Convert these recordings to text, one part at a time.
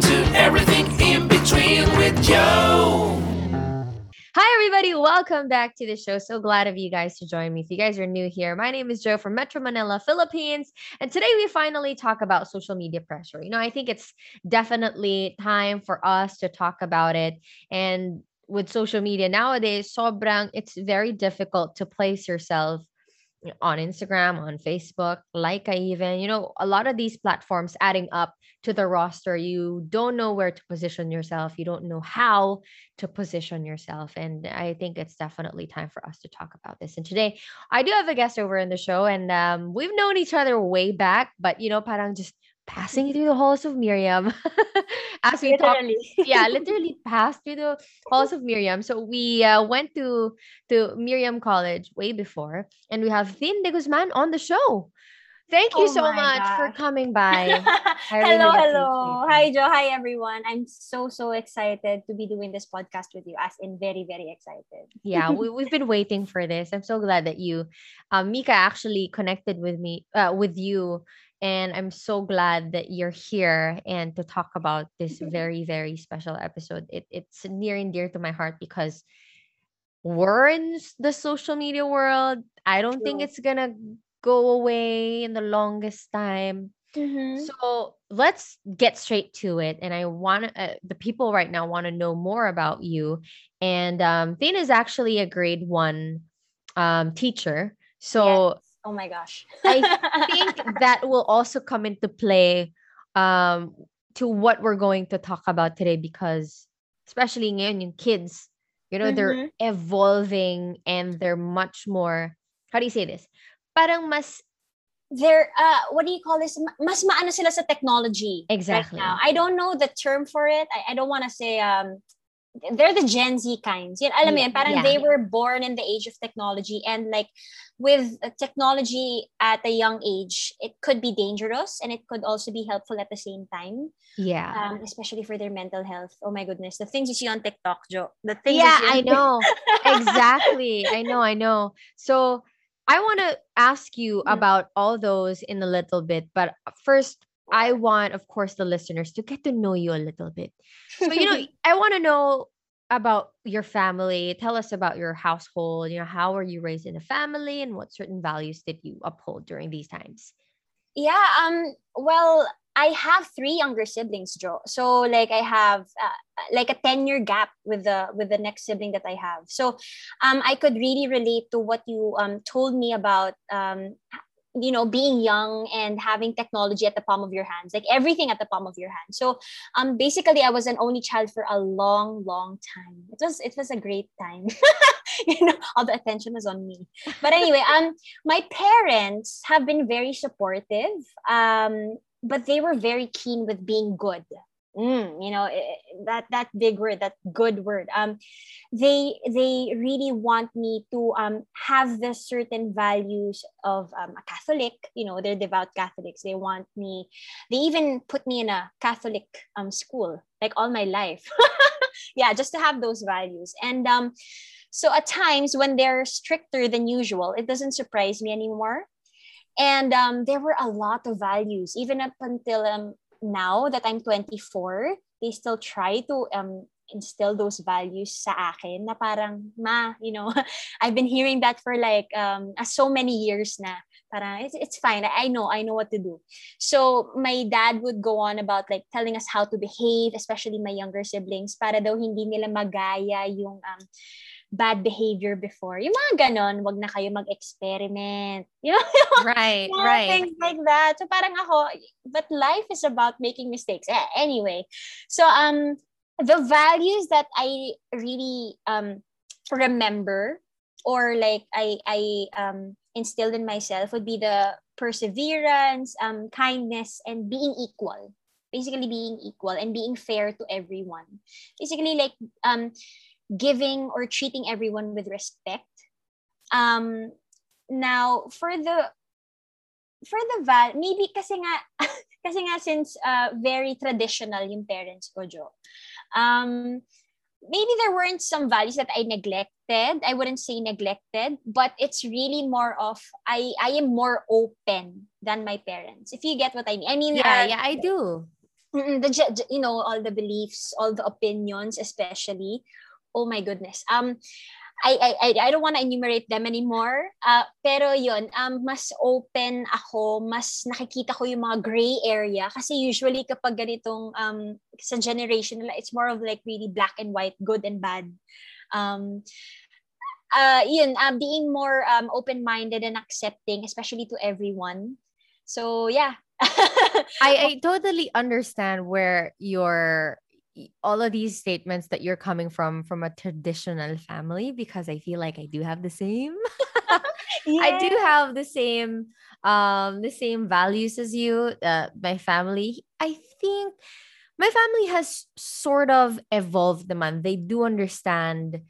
To Everything in Between with Joe. Hi, everybody. Welcome back to the show. So glad of you guys to join me. If you guys are new here, my name is Joe from Metro Manila, Philippines. And today we finally talk about social media pressure. You know, I think it's definitely time for us to talk about it. And with social media nowadays, sobrang, it's very difficult to place yourself on Instagram, on Facebook, like I even, you know, a lot of these platforms adding up to the roster, you don't know where to position yourself. You don't know how to position yourself. And I think it's definitely time for us to talk about this. And today I do have a guest over in the show and um, we've known each other way back, but you know, parang just passing through the halls of Miriam as we Literally. talk. Yeah, literally passed through the halls of Miriam. So we uh, went to to Miriam College way before, and we have Thin de Guzman on the show. Thank you Oh so much for coming by. Really hello, hello. Hi, Joe. Hi, everyone. I'm so, so excited to be doing this podcast with you. As in, very, very excited. yeah, we, we've been waiting for this. I'm so glad that you, um, Mika actually connected with me, uh, with you. And I'm so glad that you're here and to talk about this very, very special episode. It, it's near and dear to my heart because we're in the social media world. I don't think it's gonna go away in the longest time. Mm-hmm. So let's get straight to it. And I want uh, the people right now want to know more about you. And um, Thane is actually a grade one um, teacher. So oh my gosh. I think that will also come into play um, to what we're going to talk about today because especially ngayon yung kids, you know, they're Mhm. evolving and they're much more, how do you say this? Parang mas they're uh what do you call this Ma- mas maano sila sa technology Exactly. right now i don't know the term for it i, I don't want to say um they're the gen z kinds yun alam mo Yeah, yun parang yeah. they were born in the age of technology and like with technology at a young age it could be dangerous and it could also be helpful at the same time yeah. um especially for their mental health oh my goodness the things you see on tiktok joe the things you yeah, I know. exactly. I know, I know. So I want to ask you Mm. about all those in a little bit, but first I want of course the listeners to get to know you a little bit. So you know, I want to know about your family. Tell us about your household, you know, how were you raised in a family and what certain values did you uphold during these times? Yeah, um well, I have three younger siblings, Joe. So like I have uh, like a 10 year gap with the with the next sibling that I have. So um I could really relate to what you um told me about um you know being young and having technology at the palm of your hands like everything at the palm of your hand so um basically i was an only child for a long long time. It was it was a great time. You know all the attention was on me. But anyway um my parents have been very supportive um but they were very keen with being good mm, you know eh, that that big word that good word. Um they they really want me to um have the certain values of um, a catholic you know they're devout catholics. They want me they even put me in a catholic um school like all my life. Yeah just to have those values. And um so at times when they're stricter than usual it doesn't surprise me anymore. And um, there were a lot of values even up until um, now that i'm 24 they still try to um, instill those values sa akin na parang ma you know i've been hearing that for like um uh, so many years na. Parang it's, it's fine. I know i know what to do. So my dad would go on about like telling us how to behave especially my younger siblings para daw hindi nila magaya yung um bad behavior before yung mga ganon wag na kayo mag-experiment you know Right, yeah, things like that. So parang ako, but life is about making mistakes. Eh, anyway, so um, the values that I really um remember or like I I um instilled in myself would be the perseverance, um, kindness, and being equal. Basically, being equal and being fair to everyone. Basically, like um, giving or treating everyone with respect. Um, now for the for the val maybe kasi nga kasi nga since uh, very traditional yung parents ko Jo um maybe there weren't some values that I neglected I wouldn't say neglected but it's really more of I I am more open than my parents if you get what I mean I mean Yeah, uh, yeah, I do. The you know all the beliefs all the opinions especially oh my goodness. Um I I I, I don't want to enumerate them anymore. Uh, pero yon um mas open ako mas nakikita ko yung mga gray area. Kasi usually kapag ganitong um sa generation nila it's more of like really black and white good and bad. Um uh yun uh, being more um open-minded and accepting especially to everyone. So yeah. I, I totally understand where your all of these statements that you're coming from from a traditional family because I feel like I do have the same. I do have the same um the same values as you. Uh, my family, I think my family has sort of evolved naman. They do understand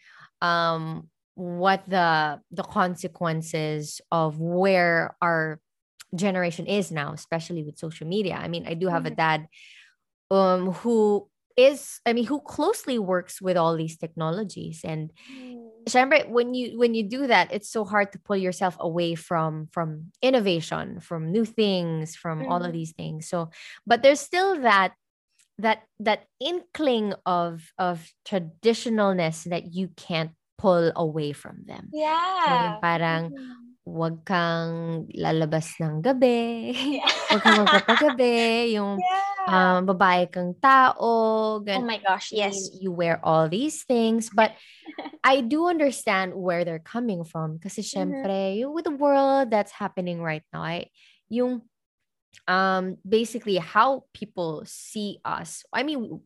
um what the the consequences of where our generation is now, especially with social media. I mean, I do have a Mhm. dad um who is I mean who closely works with all these technologies and syempre, when you when you do that it's so hard to pull yourself away from from innovation from new things from all of Mhm. these things so but there's still that that that inkling of of traditionalness that you can't pull away from them yeah yung parang Mhm. wag kang lalabas ng gabi yeah. wag kang magpapagabi yung yeah. Um, babae kang tao, oh gan- my gosh you- yes you wear all these things. But I do understand where they're coming from. Kasi Mm-hmm. syempre, yung with the world that's happening right now, I, yung um, basically how people see us. I mean,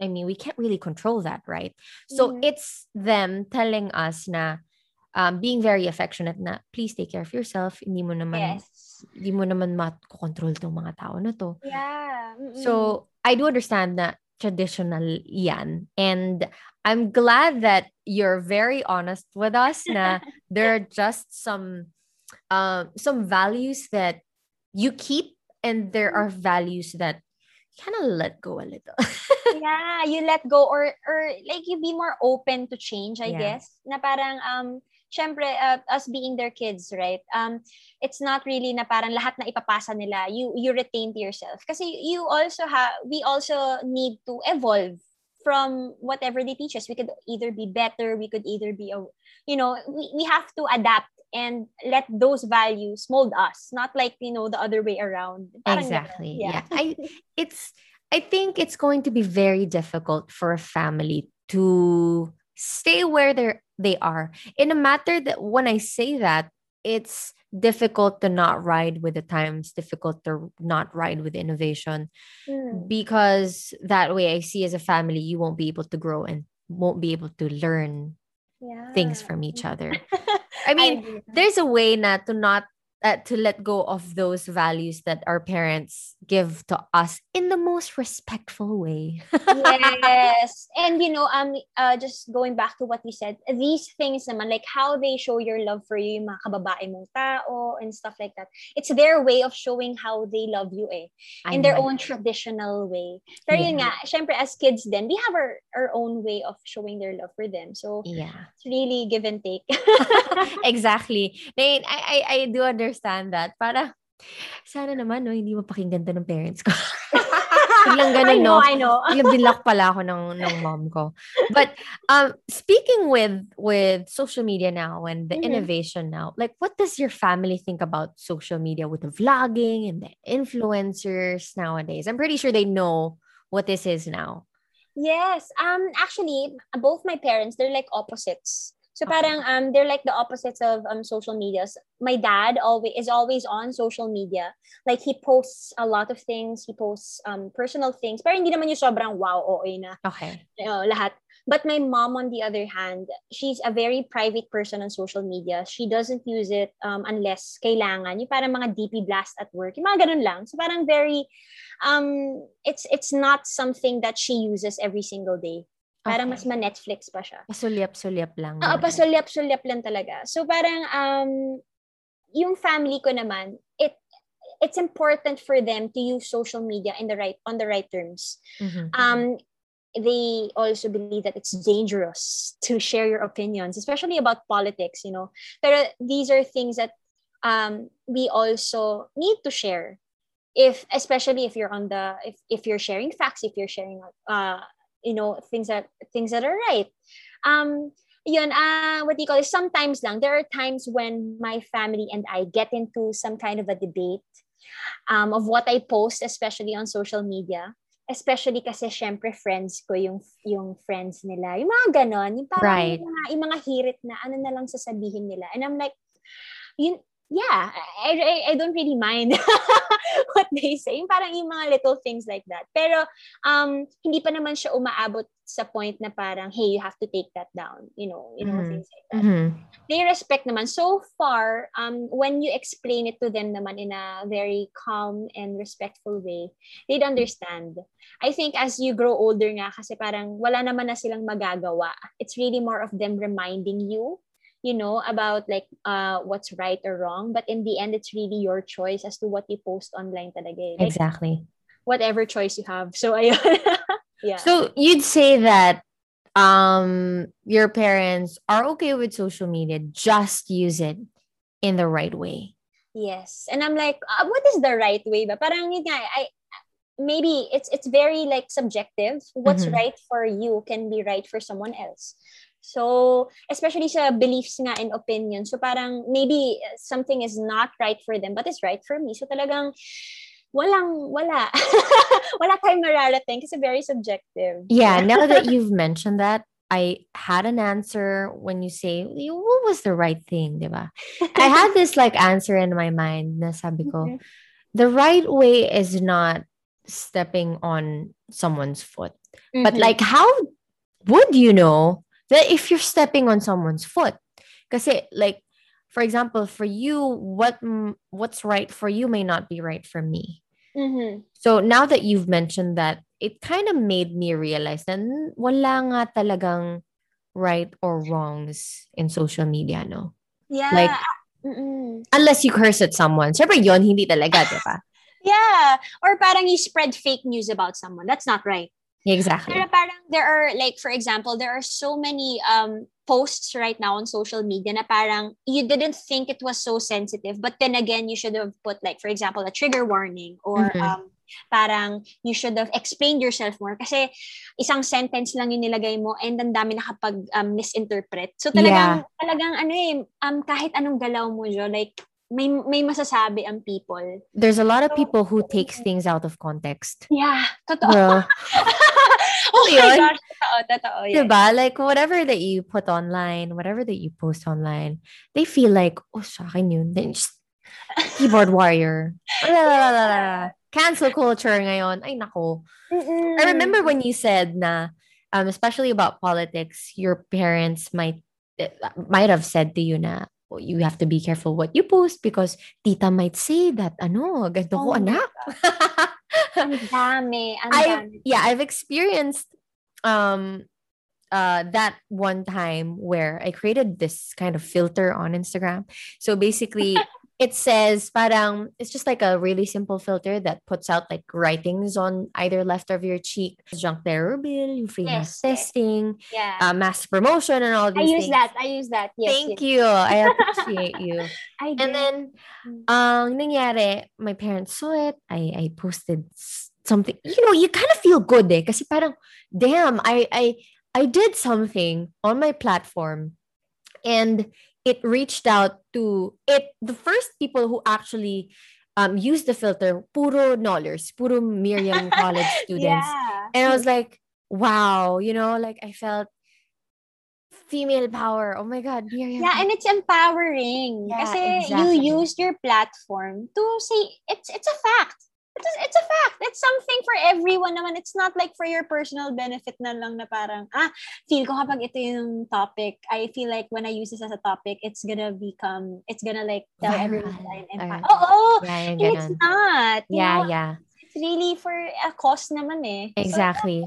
I mean, we can't really control that, right? So Mhm. it's them telling us na um, being very affectionate na please take care of yourself. Hindi mo naman, yes hindi mo naman makontrol tong mga tao na to. yeah mm-mm. So I do understand that traditional yan. And I'm glad that you're very honest with us na there are just some um some values that you keep and there are values that kind of let go a little. yeah, you let go or or like you be more open to change, I Yeah. guess. Na parang um syempre uh, us being their kids, right? Um it's not really na parang lahat na ipapasa nila, you you retain to yourself. Kasi you also have we also need to evolve from whatever they teach us. We could either be better, we could either be a you know, we, we have to adapt and let those values mold us, not like, you know, the other way around. Parang exactly. Yeah. I it's I think it's going to be very difficult for a family to stay where they they are. In a matter that when I say that, it's difficult to not ride with the times, difficult to not ride with innovation Mm. because that way I see as a family you won't be able to grow and won't be able to learn Yeah. things from each other. I mean, agree. there's a way not to not uh, to let go of those values that our parents give to us in the most respectful way. yes. And you know, um uh, just going back to what you said, these things naman, like how they show your love for you, yung mga kababae mong tao and stuff like that. It's their way of showing how they love you eh. In I their know. own traditional way. Pero yun Yeah. nga, syempre as kids then, we have our, our own way of showing their love for them. So, Yeah. it's really give and take. exactly. I, I I do understand that. Para sana naman no hindi mapakinggan to ng parents ko. Biglang I know, no? I know. Biglang binlock pala ako ng, ng mom ko. But um, speaking with with social media now and the Mhm. innovation now, like what does your family think about social media with the vlogging and the influencers nowadays? I'm pretty sure they know what this is now. Yes. Um actually both my parents they're like opposites. So Okay. parang um they're like the opposites of um social medias. My dad always is always on social media. Like he posts a lot of things, he posts um personal things. Pero hindi naman yung sobrang wow OA na Okay. uh, lahat. But my mom, on the other hand, she's a very private person on social media. She doesn't use it um, unless kailangan. Yung parang mga DP blast at work. Yung mga ganun lang. So parang very, um, it's it's not something that she uses every single day. Parang mas Okay. ma-Netflix pa siya. Pasulyap-sulyap lang. Oo, pasulyap-sulyap lang talaga. So parang, um, yung family ko naman, it it's important for them to use social media in the right on the right terms Mhm. um they also believe that it's dangerous to share your opinions especially about politics you know but these are things that um we also need to share if especially if you're on the if, if you're sharing facts if you're sharing uh you know things that things that are right. Um yun uh what do you call it? Sometimes lang there are times when my family and I get into some kind of a debate um of what I post especially on social media. Especially kasi syempre friends ko yung yung friends nila. Yung mga ganon yung parang Right. yung, mga, yung mga hirit na ano na lang sasabihin nila. And I'm like yun yeah I, I, I don't really mind what they say Yung parang yung mga little things like that pero um hindi pa naman siya umaabot sa point na parang hey you have to take that down you know you know Mhm. things like that Mhm. they respect naman. So far, um, when you explain it to them naman in a very calm and respectful way, they'd understand. I think as you grow older nga, kasi parang wala naman na silang magagawa. It's really more of them reminding you, you know, about like uh, what's right or wrong. But in the end, it's really your choice as to what you post online talaga. eh. Like, Exactly. whatever choice you have. So, ayun. yeah. So you'd say that um your parents are okay with social media, just use it in the right way. Yes. And I'm like, uh, what is the right way but Parang yun nga, I, maybe it's it's very like subjective. What's Mhm. right for you can be right for someone else. So, especially sa beliefs nga and opinions. So, parang maybe something is not right for them, but it's right for me. So, talagang walang, wala. wala tayong mararating kasi very subjective. Yeah, now that you've mentioned that, I had an answer when you say, what was the right thing, diba? I had this like answer in my mind na sabi ko, Mhm. the right way is not stepping on someone's foot. But Mhm. like, how would you know that if you're stepping on someone's foot? Because like, for example, for you, what what's right for you may not be right for me. Mhm. So now that you've mentioned that, it kind of made me realize that wala nga talagang right or wrongs in social media, no? Yeah. Like, Mm-mm. unless you curse at someone. Siyempre yun, hindi talaga, di ba? Yeah. Or parang you spread fake news about someone. That's not right. Exactly. Pero parang there are like for example, there are so many um posts right now on social media na parang you didn't think it was so sensitive, but then again, you should have put like for example a trigger warning or Mhm. um parang you should have explained yourself more kasi isang sentence lang yung nilagay mo and ang dami nakapag um, misinterpret. So talagang talagang ano eh um kahit anong galaw mo jo like may may masasabi ang people. There's a lot of people who takes things out of context. Yeah, totoo. Bro, oh my gosh, totoo, totoo. yes. diba? Like, whatever that you put online, whatever that you post online, they feel like, oh, sa akin yun. Then just, keyboard warrior. La, la, la, la. Cancel culture ngayon. Ay, nako. Mm-mm. I remember when you said na, um, especially about politics, your parents might might have said to you na "Oh, you have to be careful what you post because tita might say that ano, ganito ko Oh my anak. Ang dami, ang I dami. yeah, I've experienced um uh that one time where I created this kind of filter on Instagram. So basically it says parang it's just like a really simple filter that puts out like writings on either left of your cheek, junk bill, free mass Yes, yes. testing, Yeah. uh, mass promotion and all these I use things. that. I use that. Yes. Thank yes. you. I appreciate you. I And did. then, Mm. ang nangyari, my parents saw it. I I posted something. You know, you kind of feel good eh. Kasi parang, damn, I, I, I did something on my platform and it reached out to it. The first people who actually um used the filter, puro knowledge, puro Miriam college students. Yeah. And I was like, wow, you know, like I felt female power. Oh my God, Miriam. yeah, and it's empowering. Yeah, Kasi exactly. you used your platform to say it's it's a fact. It's a, it's a fact. It's something for everyone naman. It's not like for your personal benefit na lang na parang, ah, feel ko kapag ito yung topic, I feel like when I use this as a topic, it's gonna become, it's gonna like tell everyone that I'm Viral. empowered. Or- Oo, yeah, and it's not. Yeah, know? yeah. It's really for a cause naman eh. So, Exactly.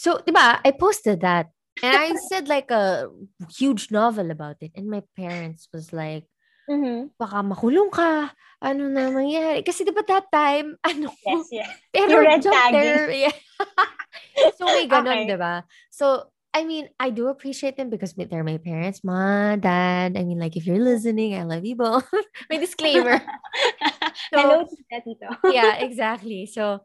So, diba, I posted that. And I said like a huge novel about it. And my parents was like, mhm. baka makulong ka. Ano na mangyari? Kasi diba that time, ano, Yes, yes. joke tagging. there. Yeah. so may ganun, Okay. diba? So, I mean, I do appreciate them because they're my parents, ma, dad. I mean, like, if you're listening, I love you both. may disclaimer. Hello, tita, tito. yeah, exactly. So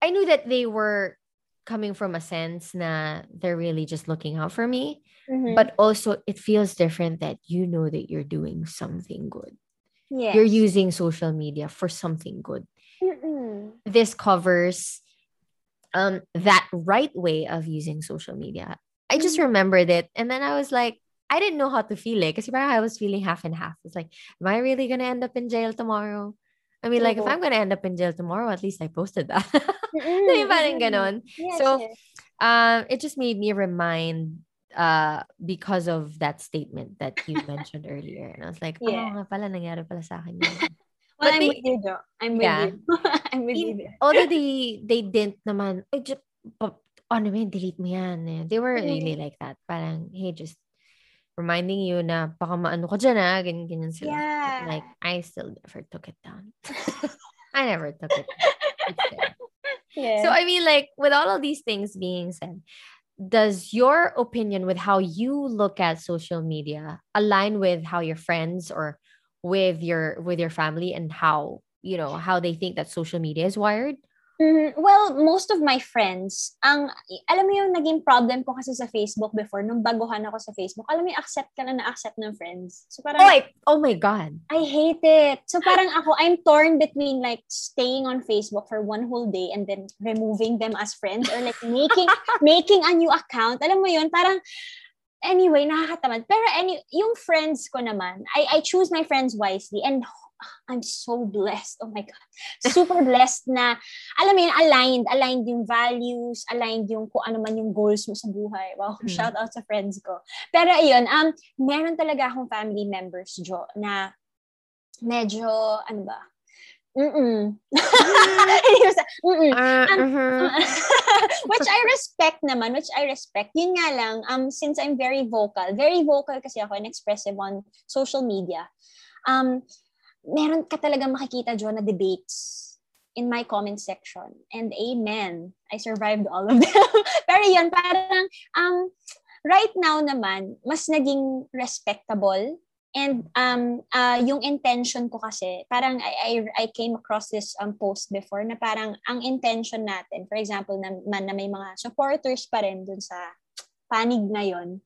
I knew that they were coming from a sense na they're really just looking out for me. Mhm. But also it feels different that you know that you're doing something good. yes. You're using social media for something good. Mm-mm. This covers um that right way of using social media. I just Mhm. remembered it and then I was like I didn't know how to feel it because I was feeling half and half. It's like, am I really gonna end up in jail tomorrow? I mean, like, if I'm gonna end up in jail tomorrow, at least I posted that. Mm-mm, Di mm-mm. ganon? Yes, So, yes. Um, it just made me remind uh because of that statement that you mentioned earlier. And I was like, oh Yeah. nga pala, nangyari pala sa akin yun. Well, but I'm they- with you, Jo. I'm with Yeah. you. I'm with In- there. Although they, they didn't naman, eh, just, ano man, delete mo yan. eh." They were really like that. Parang, hey, just reminding you na baka maano ka dyan ah, ganyan, ganyan sila. Yeah. Like, I still never took it down. I never took it. Yeah. So I mean, like with all of these things being said, does your opinion with how you look at social media align with how your friends or with your with your family and how you know how they think that social media is wired? Mhm. Well, most of my friends, ang alam mo yung naging problem ko kasi sa Facebook before, nung baguhan ako sa Facebook, alam mo yung accept ka na na-accept ng friends. So parang, Oh, I, oh my god. I hate it. So parang ako, I'm torn between like staying on Facebook for one whole day and then removing them as friends or like making making a new account. Alam mo yun, parang anyway, nakakatamad. Pero any, yung friends ko naman, I, I choose my friends wisely and I'm so blessed. Oh my God. Super blessed na, alam mo yun, aligned. Aligned yung values, aligned yung kung ano man yung goals mo sa buhay. Wow, Mm. shout out sa friends ko. Pero ayun, um, meron talaga akong family members, Jo, na medyo, ano ba? Mm-mm. Mm-mm. Uh, Um, mhm. which I respect naman, which I respect. Yun nga lang, um, since I'm very vocal, very vocal kasi ako and expressive on social media, um, meron ka talaga makikita, Jo, na debates in my comment section. And amen. I survived all of them. Pero yun, parang, um, right now naman, mas naging respectable And um uh, yung intention ko kasi, parang I, I, I came across this um, post before na parang ang intention natin, for example, na, man, na may mga supporters pa rin dun sa panig na yon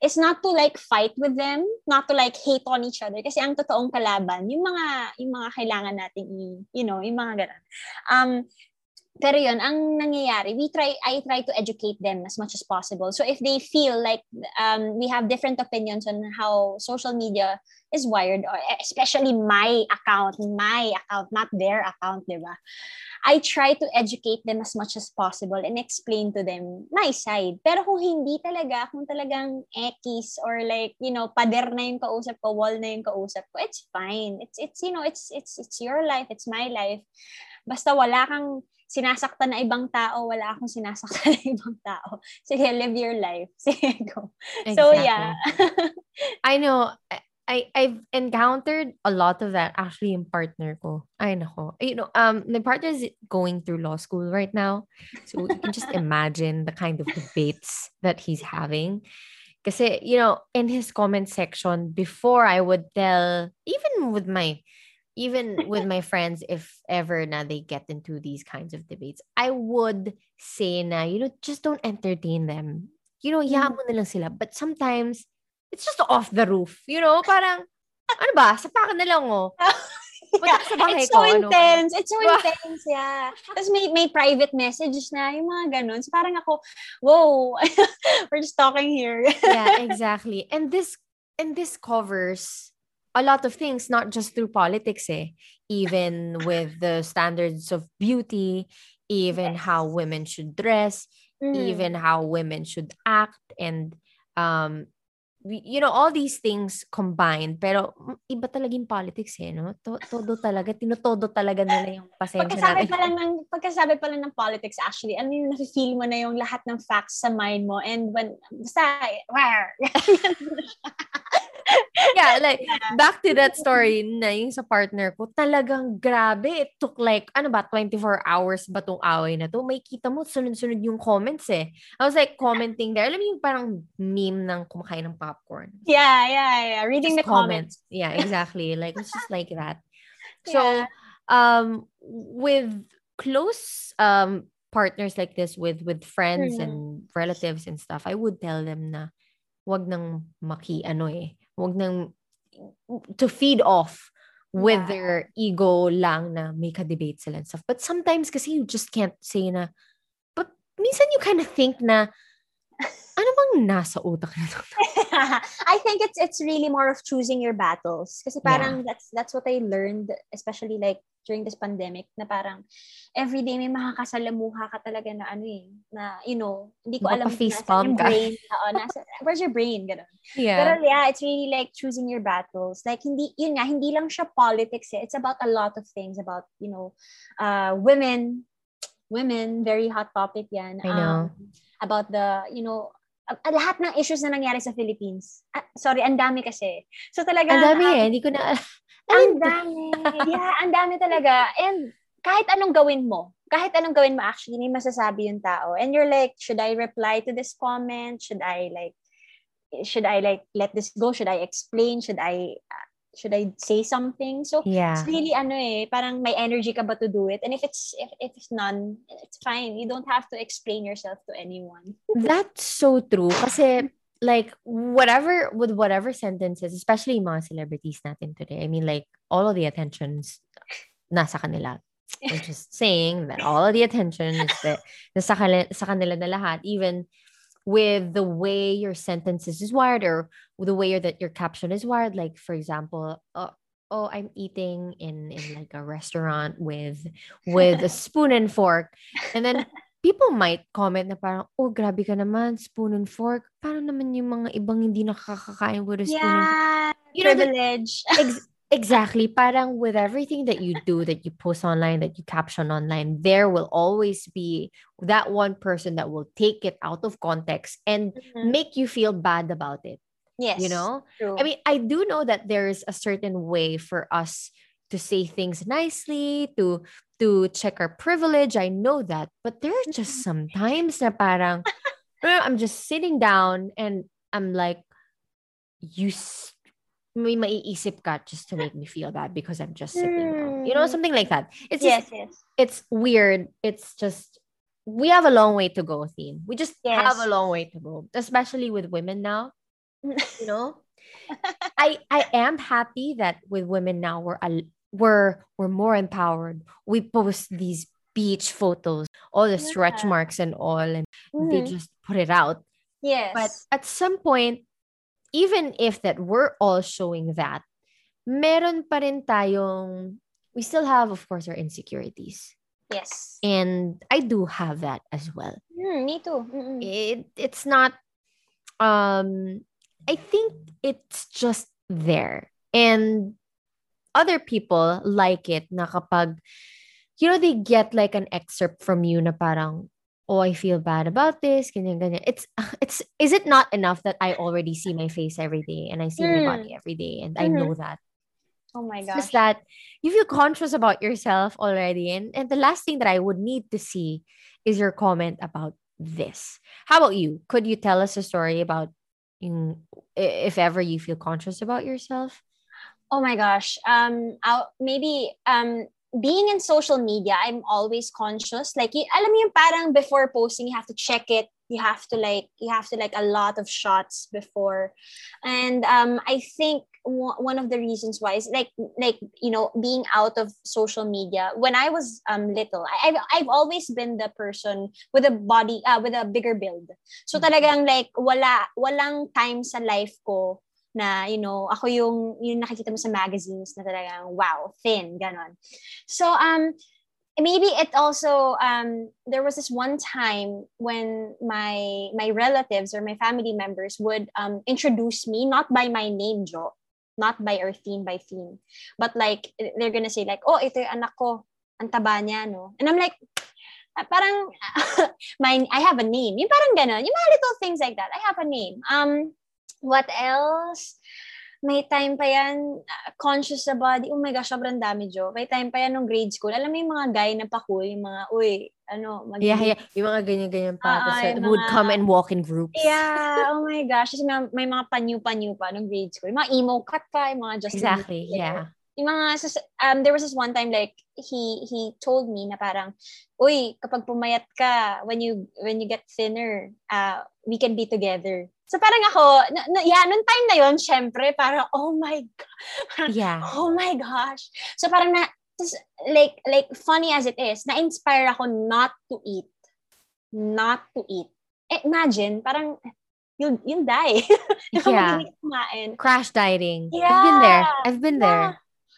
is not to like fight with them, not to like hate on each other kasi ang totoong kalaban, yung mga yung mga kailangan nating i, you know, yung mga ganun. Um pero yun, ang nangyayari, we try, I try to educate them as much as possible. So if they feel like um, we have different opinions on how social media is wired, or especially my account, my account, not their account, di ba? I try to educate them as much as possible and explain to them my side. Pero kung hindi talaga, kung talagang ekis or like, you know, pader na yung kausap ko, wall na yung kausap ko, it's fine. It's, it's you know, it's, it's, it's your life, it's my life. Basta wala kang sinasaktan na ibang tao, wala akong sinasaktan na ibang tao. Sige, live your life. Sige, go. So, yeah. I know. I- I I've encountered a lot of that actually in partner ko. Ay nako. You know, um my partner is going through law school right now. So you can just imagine the kind of debates that he's having. Kasi, you know, in his comment section before I would tell even with my even with my friends if ever na they get into these kinds of debates, I would say na, you know, just don't entertain them. You know, hayaan mo na lang sila. But sometimes it's just off the roof. You know, parang, ano ba, sapakan na lang oh. Ka sa bahay It's ko, so ano. intense. It's so intense, yeah. Tapos may, may private messages na, yung mga ganun. So parang ako, whoa, we're just talking here. yeah, exactly. And this and this covers a lot of things, not just through politics, eh. Even with the standards of beauty, even how Yes. women should dress, Mm. even how women should act, and um, we- you know, all these things combined. Pero iba talaga yung politics, eh, no? To- todo talaga, tinotodo talaga nila yung pasensya Pagkasabi natin. pa lang ng pagkasabi pa lang ng politics actually, ano yung nafe-feel mo na yung lahat ng facts sa mind mo and when basta where yeah, like back to that story na yung sa partner ko, talagang grabe. It took like, ano ba, 24 hours ba tong away na to? May kita mo, sunod-sunod yung comments eh. I was like commenting there. Alam mo yung parang meme ng kumakain ng popcorn. yeah, yeah, yeah. Reading Just the comments. Yeah, exactly. Like, it's just like that. So, Yeah. um with close um partners like this with with friends Mm. and relatives and stuff, I would tell them na wag nang maki ano eh. Wag nang to feed off with Yeah. their ego lang na may ka-debate sila and stuff. But sometimes kasi you just can't say na but minsan you kind of think na ano bang nasa utak nito? I think it's it's really more of choosing your battles. Kasi Yeah. parang that's that's what I learned, especially like during this pandemic, na parang everyday may makakasalamuha ka talaga na ano eh, na you know, hindi ko alam Mapa-facepalm nasaan yung ka. brain. Oo, nasa, where's your brain? Ganun. Yeah. Pero yeah, it's really like choosing your battles. Like hindi yun nga, hindi lang siya politics eh. It's about a lot of things about, you know, uh women, women, very hot topic yan. I know. Um, about the, you know, uh, lahat ng issues na nangyari sa Philippines. Ah, sorry, ang dami kasi. So talaga Ang dami eh. Hindi ko na ang dami. yeah, ang dami talaga. And kahit anong gawin mo, kahit anong gawin mo actually, may masasabi yung tao. And you're like, should I reply to this comment? Should I like should I like let this go? Should I explain? Should I uh, should I say something? So Yeah. it's really ano eh, parang may energy ka ba to do it? And if it's if, if it's none, it's fine. You don't have to explain yourself to anyone. That's so true. Kasi, like, whatever, with whatever sentences, especially mga celebrities natin today, I mean, like, all of the attentions nasa kanila. I'm just saying that all of the attention is that nasa kanila, sa kanila na lahat, even with the way your sentences is wired or the way that your caption is wired. Like, for example, uh, oh, I'm eating in, in like a restaurant with with a spoon and fork. And then people might comment na parang, oh, grabe ka naman, spoon and fork. Paano naman yung mga ibang hindi nakakakain with a spoon and fork? Yeah, You know, the- privilege. Ex- exactly. Parang with everything that you do, that you post online, that you caption online, there will always be that one person that will take it out of context and Mhm. make you feel bad about it. yes. You know? True. I mean, I do know that there's a certain way for us to say things nicely, to to check our privilege. I know that, but there are just some times na parang I'm just sitting down and I'm like, you s- may maiisip ka just to make me feel bad because I'm just sitting down. You know, Hmm. something like that. It's yes, just, yes. it's weird. It's just we have a long way to go, theme. We just have a long way to go, especially with women now you know i i am happy that with women now we're al- we're we're more empowered we post these beach photos all the stretch marks and all and they Mhm. just put it out Yes. but at some point even if that we're all showing that meron pa rin tayong we still have of course our insecurities yes. and i do have that as well Mm, me too. Mm-mm. it it's not um i think it's just there and other people like it na kapag you know they get like an excerpt from you na parang oh i feel bad about this ganyan ganyan it's it's is it not enough that i already see my face every day and i see my Mm. body every day and i know that Oh my it's gosh. just that you feel conscious about yourself already. And, and the last thing that I would need to see is your comment about this. How about you? Could you tell us a story about yung, i- if ever you feel conscious about yourself? Oh my gosh. Um, I'll, maybe um, being in social media, I'm always conscious. Like, y- alam mo yung parang before posting, you have to check it. You have to like, you have to like a lot of shots before, and um, I think w- one of the reasons why is like, like you know, being out of social media. When I was um little, I, I've I've always been the person with a body, uh, with a bigger build. So Mhm. talagang like wala walang time sa life ko na, you know, ako yung, yung nakikita mo sa magazines na talagang, wow, thin, ganon. So, um, maybe it also, um, there was this one time when my, my relatives or my family members would um, introduce me, not by my name, Jo, not by or theme by theme, but like, they're gonna say like, oh, ito yung anak ko, ang taba niya, no? And I'm like, ah, parang, my, I have a name. Yung parang ganon. Yung mga little things like that. I have a name. Um, what else? May time pa yan, uh, conscious sa body. Oh my gosh, sobrang dami, Jo. May time pa yan nung grade school. Alam mo yung mga guy na pa cool, yung mga, uy, ano, mag- Yeah, yeah. Yung mga ganyan-ganyan pa. Ah, Tapos, ah, yung would mga- come and walk in groups. Yeah, oh my gosh. Kasi may, may mga panyu-panyu pa nung grade school. Yung mga emo cut pa, yung mga Justin Exactly, Bieber. yeah. yung mga, um, there was this one time like, he, he told me na parang, uy, kapag pumayat ka, when you, when you get thinner, uh, we can be together. So parang ako, na, na, yeah, nung time na yon syempre, parang, oh my God. Yeah. Oh my gosh. So parang na, tas- like, like, funny as it is, na-inspire ako not to eat. Not to eat. Eh, imagine, parang, you'll, you'll die. Yeah. kumain. Crash dieting. I've been there. Yeah. I've been Yeah. there.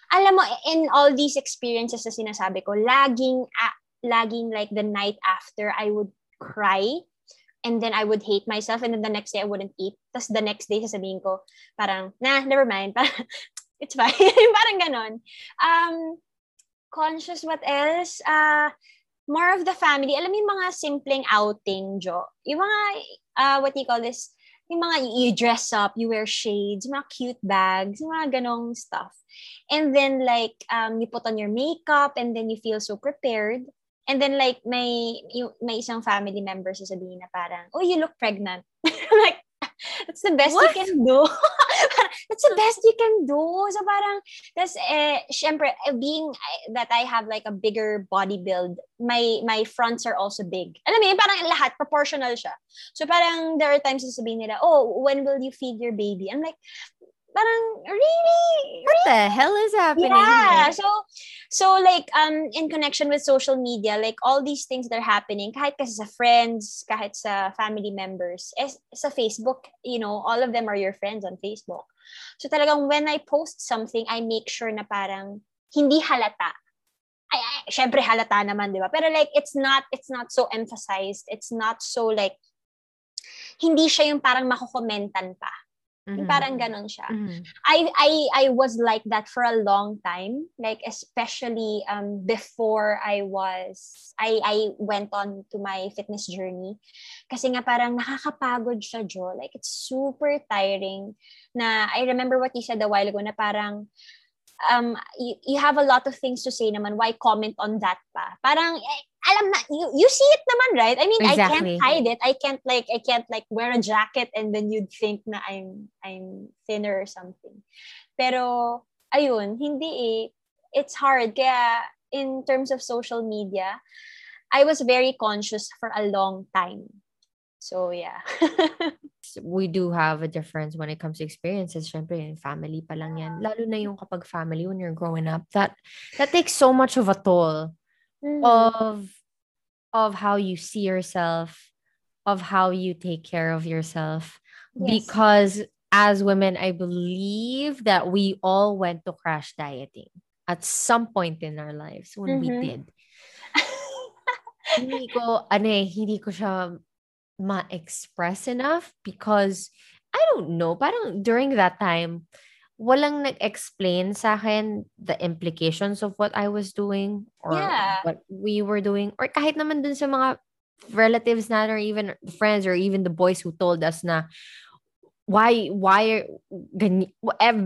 Alam mo, in all these experiences na sinasabi ko, laging, ah, laging like the night after, I would cry and then I would hate myself and then the next day I wouldn't eat. Tapos the next day sasabihin ko, parang, nah, never mind. Parang, it's fine. parang ganon. Um, conscious, what else? Uh, more of the family. Alam mo yung mga simpleng outing, Jo. Yung mga, uh, what do you call this? Yung mga you dress up, you wear shades, mga cute bags, mga ganong stuff. And then like, um, you put on your makeup and then you feel so prepared. And then like, may, yung, may isang family member sasabihin na parang, oh, you look pregnant. like, that's the best What? you can do. that's the best you can do. So parang, tas eh, syempre, eh, being eh, that I have like a bigger body build, my my fronts are also big. Alam mo yun, parang lahat, proportional siya. So parang there are times na sabihin nila, oh, when will you feed your baby? I'm like, parang, really? What the hell is happening? Yeah. So, so like, um, in connection with social media, like all these things that are happening, kahit kasi sa friends, kahit sa family members, eh, sa Facebook, you know, all of them are your friends on Facebook. So talagang when I post something, I make sure na parang hindi halata. Ay, ay syempre halata naman, di ba? Pero like, it's not, it's not so emphasized. It's not so like, hindi siya yung parang makukomentan pa. Mhm. parang ganon siya. Mhm. I I I was like that for a long time, like especially um before I was I I went on to my fitness journey. Kasi nga parang nakakapagod siya, Jo. Like it's super tiring. Na I remember what you said a while ago na parang um you, you have a lot of things to say naman why comment on that pa parang eh, alam na you, you see it naman right? I mean i can't hide it. I can't like i can't like wear a jacket and then you'd think na i'm i'm thinner or something. Pero ayun hindi eh. It's hard. Kaya in terms of social media i was very conscious for a long time. So yeah. We do have a difference when it comes to experiences. Syempre, yung family pa lang yan. Lalo na yung kapag family, when you're growing up, that that takes so much of a toll Mhm. of of how you see yourself, of how you take care of yourself. Yes. Because as women, I believe that we all went to crash dieting at some point in our lives when we Mhm. did. hindi ko, ano eh, hindi ko siya ma-express enough because I don't know, parang during that time, walang nag-explain sa akin the implications of what I was doing or Yeah. what we were doing. Or kahit naman dun sa mga relatives na or even friends or even the boys who told us na why why ganyan,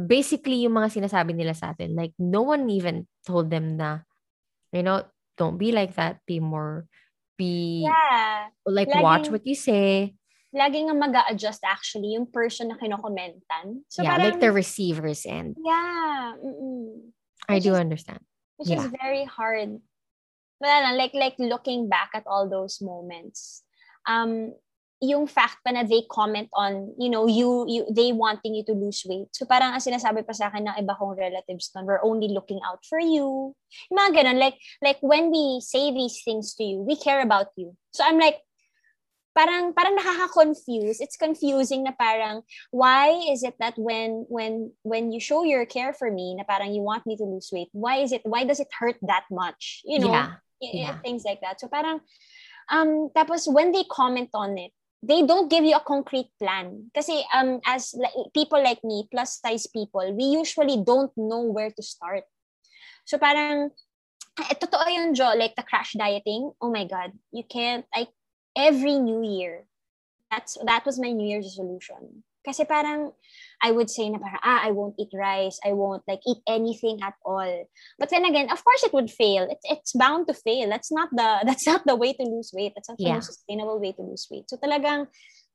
basically yung mga sinasabi nila sa atin. Like no one even told them na you know don't be like that. Be more be yeah. like watch Laging- what you say lagi nga mag adjust actually yung person na kinokomentan. So yeah like parang, the receivers end Yeah. mm-mm. i Which do is- understand Which Yeah. is very hard. Wala lang, like, like looking back at all those moments, um, yung fact pa na they comment on, you know, you, you, they wanting you to lose weight. So parang ang sinasabi pa sa akin ng iba kong relatives nun, we're only looking out for you. Yung mga ganun, like, like when we say these things to you, we care about you. So I'm like, parang parang nakaka-confuse. It's confusing na parang why is it that when when when you show your care for me na parang you want me to lose weight, why is it why does it hurt that much? You know, yeah yeah. things like that. So parang um tapos when they comment on it, they don't give you a concrete plan. Kasi um as like, people like me, plus size people, we usually don't know where to start. So parang eh, totoo yun, Jo, like the crash dieting. Oh my God, you can't, I, every new year, that's, that was my new year's resolution. Kasi parang, I would say na parang, ah, I won't eat rice, I won't like eat anything at all. But then again, of course it would fail. It's, it's bound to fail. That's not the, that's not the way to lose weight. That's not the most sustainable way to lose weight. So talagang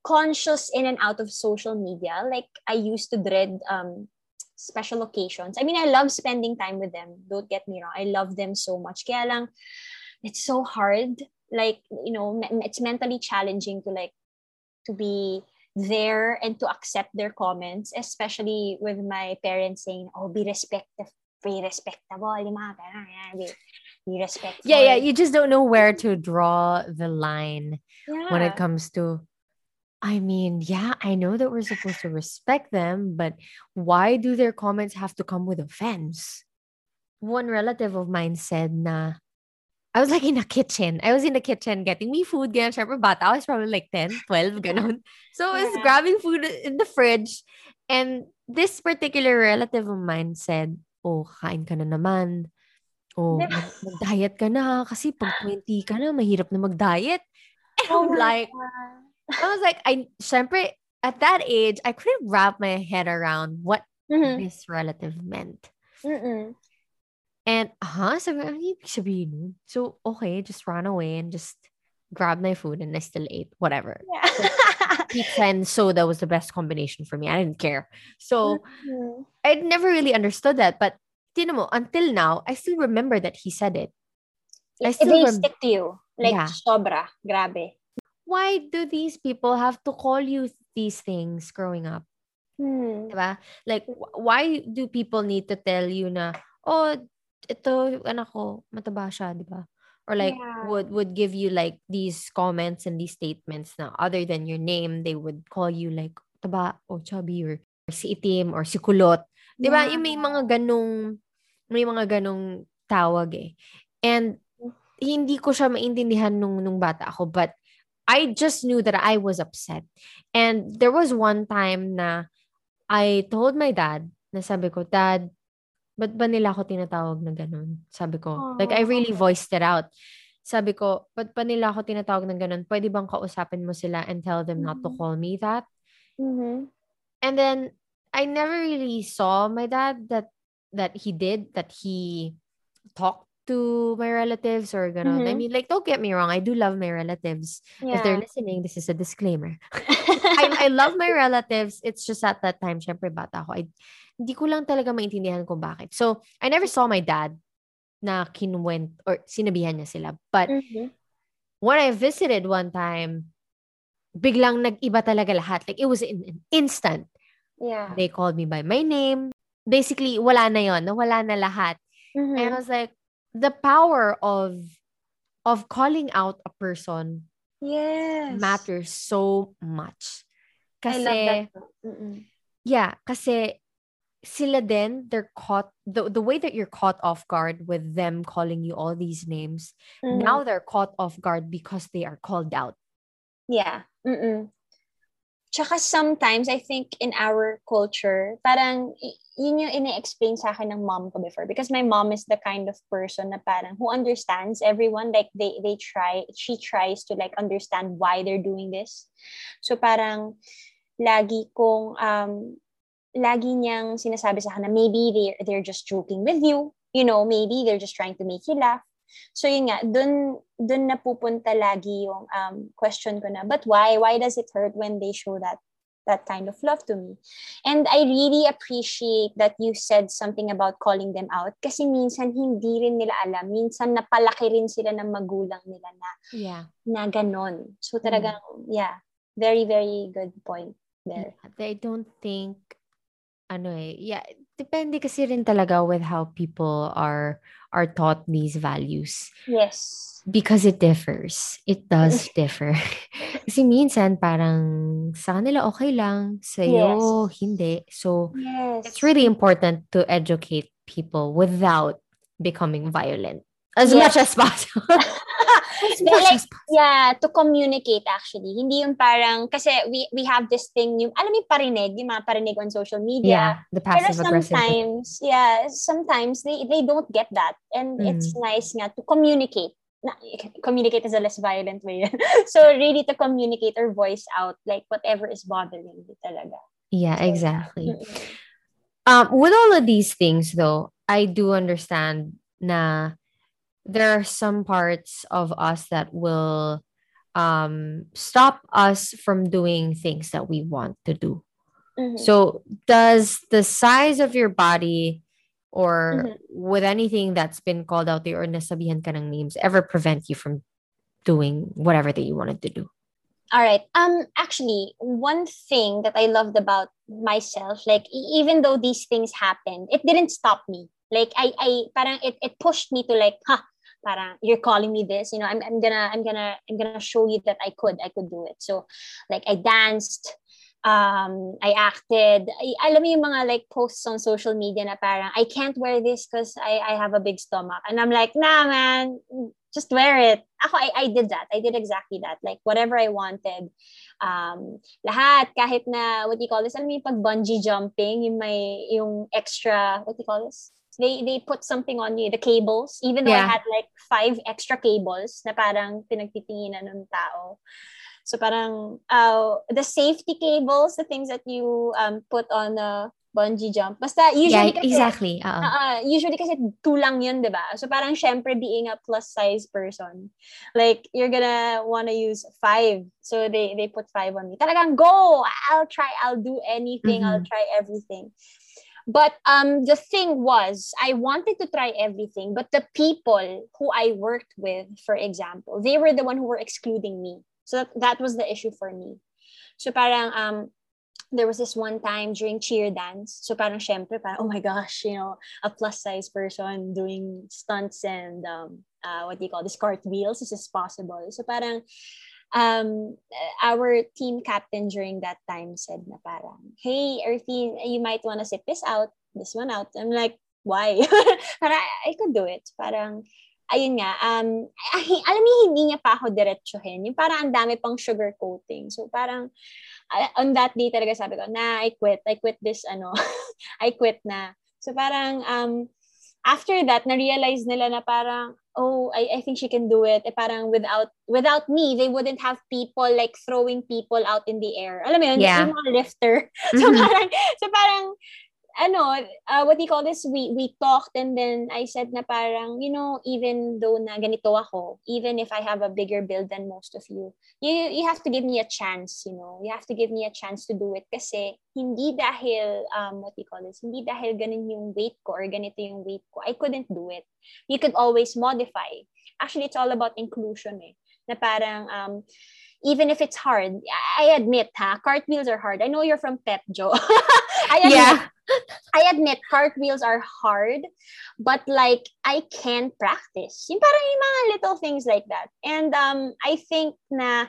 conscious in and out of social media. Like I used to dread, um, special occasions. I mean, I love spending time with them. Don't get me wrong. I love them so much. Kaya lang, it's so hard. Like, you know, it's mentally challenging to like, to be there and to accept their comments, especially with my parents saying, oh, be respectful, be respectable? Be, be respectful. Yeah, yeah. You just don't know where to draw the line when it comes to I mean, yeah, I know that we're supposed to respect them, but why do their comments have to come with offense? One relative of mine said na I was like in the kitchen. I was in the kitchen getting me food. Ganyan, syempre bata. I was probably like 10, 12, ganun. So I was Yeah. grabbing food in the fridge. And this particular relative of mine said, oh, kain ka na naman. Oh, mag-diet ka na. Kasi pag 20 ka na, mahirap na mag-diet. And Oh I'm like, God. I was like, I, syempre, at that age, I couldn't wrap my head around what Mhm. this relative meant. Mm-mm. And, huh? Sabi, ano ibig sabihin nun? So, okay, just run away and just grabbed my food and I still ate whatever. Yeah. Pizza and soda was the best combination for me. I didn't care. So, Mhm. I'd never really understood that. But, tinan mo, until now, I still remember that he said it. I still they rem- stick to you. Like, Yeah. sobra. Grabe. Why do these people have to call you these things growing up? Hmm. Diba? Like, wh- why do people need to tell you na, oh, ito, anak ko, mataba siya, di ba? Or like, Yeah. would would give you like these comments and these statements na other than your name, they would call you like, taba, or chubby, or, or si itim, or si kulot. Di ba? Yung may mga ganong, may mga ganong tawag eh. And, hindi ko siya maintindihan nung, nung bata ako, but I just knew that I was upset. And there was one time na I told my dad, na sabi ko, Dad, ba't ba nila ako tinatawag na ganun? Sabi ko, like I really Aw. voiced it out. Sabi ko, ba't ba nila ako tinatawag na ganun? Pwede bang kausapin mo sila and tell them not to Mhm. call me that? Mhm. And then I never really saw my dad that that he did that he talked to my relatives or ganun. I Mhm. mean, like don't get me wrong, I do love my relatives. If they're Yeah. listening, this is a disclaimer. I, I love my relatives. It's just at that time, syempre bata ako. I, hindi ko lang talaga maintindihan kung bakit. So, I never saw my dad na kinwent or sinabihan niya sila. But Mhm. when I visited one time, biglang nag-iba talaga lahat. Like, it was in, an instant. Yeah. They called me by my name. Basically, wala na yon, nawala na lahat. And I Mhm. was like, the power of of calling out a person Yes. matters so much. Kasi. Yeah, kasi sila din, they're caught, the, the way that you're caught off guard with them calling you all these names, Mhm. now they're caught off guard because they are called out. Yeah. Mm-mm. Tsaka sometimes, I think in our culture, parang yun yung ine-explain sa akin ng mom ko before. Because my mom is the kind of person na parang who understands everyone. Like, they, they try, she tries to like understand why they're doing this. So parang, lagi kong, um, lagi niyang sinasabi sa akin na maybe they're, they're just joking with you. You know, maybe they're just trying to make you laugh. So yun nga, dun, dun napupunta lagi yung um, question ko na, but why? Why does it hurt when they show that that kind of love to me? And I really appreciate that you said something about calling them out kasi minsan hindi rin nila alam. Minsan napalaki rin sila ng magulang nila na, Yeah. na ganon. So talagang, yeah, very, very good point there. I don't think, ano eh, yeah, depende kasi rin talaga with how people are are taught these values. Yes. Because it differs. It does differ. Kasi minsan parang sa kanila okay lang, sa iyo hindi. So Yes. it's really important to educate people without becoming violent as Yes. much as possible. as much like, as possible. Yeah, to communicate actually. Hindi yung parang, kasi we we have this thing, yung, alam mo yung parinig, yung mga parinig on social media. Yeah, the Pero passive aggressive. sometimes, yeah, sometimes they, they don't get that. And it's Mm. nice nga to communicate. Na, communicate is a less violent way. so really to communicate or voice out like whatever is bothering you talaga. Yeah, So, exactly. Mm-mm. Um, with all of these things, though, I do understand na there are some parts of us that will um stop us from doing things that we want to do. Mhm. So, does the size of your body or Mhm. with anything that's been called out there or nasabihan ka ng names ever prevent you from doing whatever that you wanted to do? All right. Um actually, one thing that I loved about myself, like even though these things happened, it didn't stop me. Like I I parang it, it pushed me to like, huh, parang you're calling me this, you know, I'm I'm gonna I'm gonna I'm gonna show you that I could I could do it. So like I danced, um I acted. I, alam mo yung mga like posts on social media na parang I can't wear this because I I have a big stomach. And I'm like, nah man, just wear it. Ako, I, I did that. I did exactly that. Like, whatever I wanted. Um, lahat, kahit na, what do you call this? Alam mo pag bungee jumping, yung may, yung extra, what do you call this? They, they put something on you, the cables. Even though I had like five extra cables na parang pinagtitinginan ng tao. So parang, uh, the safety cables, the things that you um, put on a bungee jump. Basta usually yeah, kasi, exactly. Uh-uh. Ah, usually kasi two lang yun, di ba? So parang syempre being a plus size person, like you're gonna wanna use five. So they they put five on me. Talagang go! I'll try, I'll do anything, I'll Mhm. try everything. But um the thing was, I wanted to try everything, but the people who I worked with, for example, they were the one who were excluding me. So that, that was the issue for me. So parang um there was this one time during cheer dance. So parang syempre, parang, oh my gosh, you know, a plus size person doing stunts and um, uh, what do you call this, cartwheels, is this possible? So parang, um, our team captain during that time said na parang, hey, Earthy, you might want to sip this out, this one out. I'm like, why? parang, I, could do it. Parang, ayun nga, um, ay, alam niyo, hindi niya pa ako diretsuhin. Yung parang ang dami pang sugar coating. So parang, I- on that day talaga sabi ko, na, I quit. I quit this, ano, I quit na. So parang, um, after that, na-realize nila na parang, oh, I, I think she can do it. Eh, parang without without me, they wouldn't have people like throwing people out in the air. Alam mo yun, Yeah. yung mga lifter. So Mhm. parang, so parang, ano, uh, what do you call this? We we talked and then I said na parang, you know, even though na ganito ako, even if I have a bigger build than most of you, you you have to give me a chance, you know. You have to give me a chance to do it kasi hindi dahil um what do you call this? Hindi dahil ganun yung weight ko or ganito yung weight ko. I couldn't do it. You could always modify. Actually, it's all about inclusion eh. Na parang um even if it's hard, I admit ha, cartwheels are hard. I know you're from Pep Joe. I admit, Yeah. I admit cartwheels are hard, but like I can practice. Yung parang yung mga little things like that. And um I think na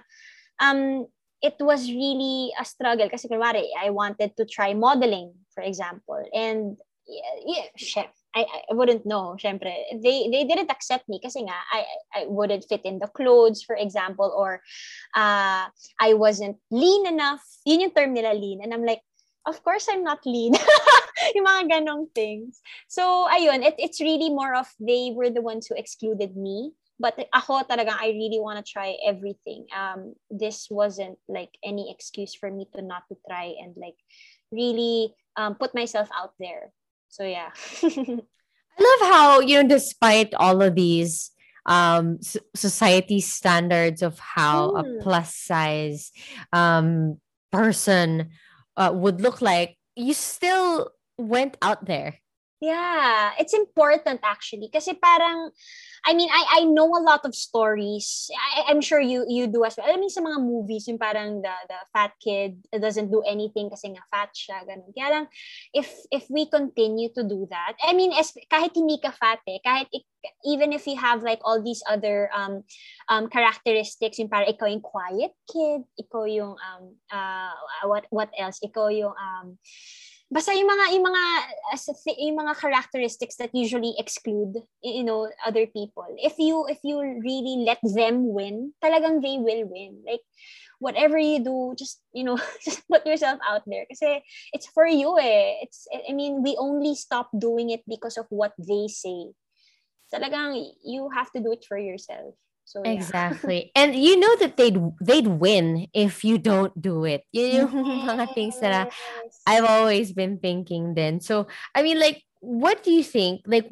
um it was really a struggle kasi kunwari, I wanted to try modeling, for example. And yeah, yeah chef, I, I wouldn't know, syempre. They they didn't accept me kasi nga I I wouldn't fit in the clothes, for example, or uh I wasn't lean enough. Yun yung term nila lean. And I'm like, of course I'm not lean. yung mga ganong things. So, ayun, it, it's really more of they were the ones who excluded me. But ako talaga, I really want to try everything. Um, this wasn't like any excuse for me to not to try and like really um, put myself out there. So, yeah. I love how, you know, despite all of these um society standards of how a Mm. plus size um person uh, would look like, you still went out there. Yeah, it's important actually kasi parang I mean I I know a lot of stories. I I'm sure you you do as well. I mean sa mga movies yung parang the the fat kid doesn't do anything kasi nga fat siya ganun. Kaya lang if if we continue to do that, I mean as, kahit hindi ka fat eh, kahit even if you have like all these other um um characteristics yung parang ikaw yung quiet kid, ikaw yung um uh what what else? Ikaw yung um basta yung mga yung mga yung mga characteristics that usually exclude you know other people. If you if you really let them win talagang they will win. Like whatever you do just you know just put yourself out there. Kasi it's for you eh. It's I mean we only stop doing it because of what they say. Talagang you have to do it for yourself so yeah. Exactly. and you know that they'd they'd win if you don't do it. Yun yung mga things that Yes. I've always been thinking then. So, I mean, like, what do you think? Like,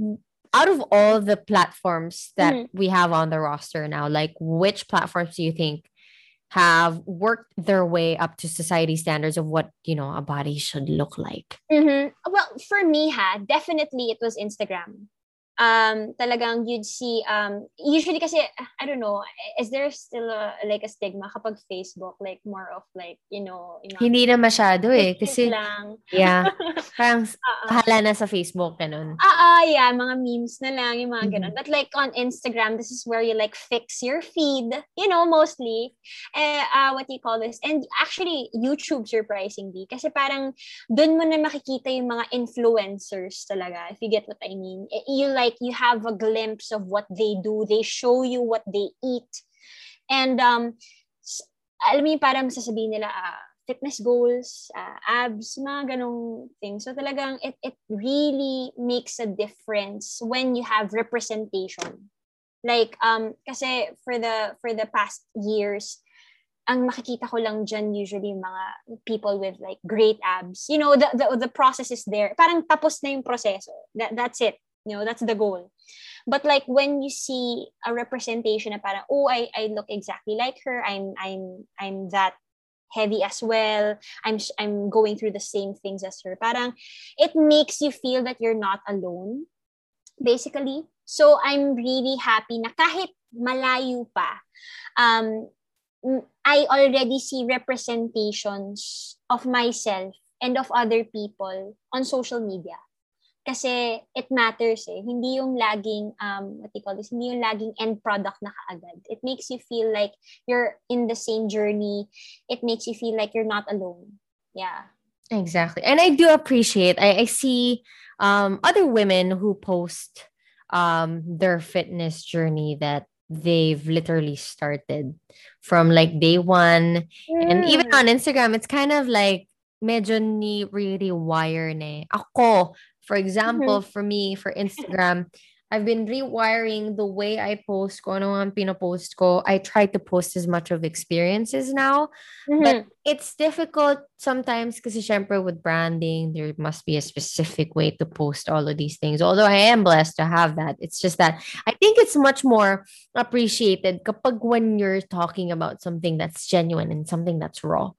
out of all the platforms that Mhm. we have on the roster now, like, which platforms do you think have worked their way up to society standards of what you know a body should look like Mhm. Well, for me, ha, definitely it was Instagram. Um, talagang you'd see, um, usually kasi, I don't know, is there still a, like a stigma kapag Facebook, like more of like, you know, yung mga hindi na masyado eh kasi lang. yeah parang Ah, ah. bahala na sa Facebook ganun Ah, ah, yeah, mga memes na lang, yung mga ganun. Mhm. But like on Instagram, this is where you like fix your feed, you know, mostly. Eh, uh, what you call this? And actually, YouTube, surprisingly. Kasi parang dun mo na makikita yung mga influencers talaga, if you get what I mean. Eh, You like, you have a glimpse of what they do. They show you what they eat. And, um, alam mo yung parang sasabihin nila, ah, fitness goals, ah, abs, mga ganong things. So talagang it, it really makes a difference when you have representation. Like, um, kasi for the, for the past years, ang makikita ko lang dyan usually mga people with like great abs. You know, the, the, the process is there. Parang tapos na yung proseso. That, that's it. You know, that's the goal. But like when you see a representation na parang, oh, I, I look exactly like her. I'm, I'm, I'm that heavy as well. I'm, I'm going through the same things as her. Parang it makes you feel that you're not alone, basically. So I'm really happy na kahit malayo pa, um, I already see representations of myself and of other people on social media. Kasi it matters eh. Hindi yung laging, um, what you call this, hindi yung laging end product na kaagad. It makes you feel like you're in the same journey. It makes you feel like you're not alone. Yeah. Exactly. And I do appreciate I, I see um other women who post um their fitness journey that they've literally started from like day one. And even on Instagram, it's kind of like medyo ni really wire na eh. Ako, for example, for me, for Instagram, I've been rewiring the way I post ko, ano ang pinopost ko. I try to post as much of experiences now. Mhm. But it's difficult sometimes kasi syempre with branding, there must be a specific way to post all of these things. Although I am blessed to have that. It's just that I think it's much more appreciated kapag when you're talking about something that's genuine and something that's raw.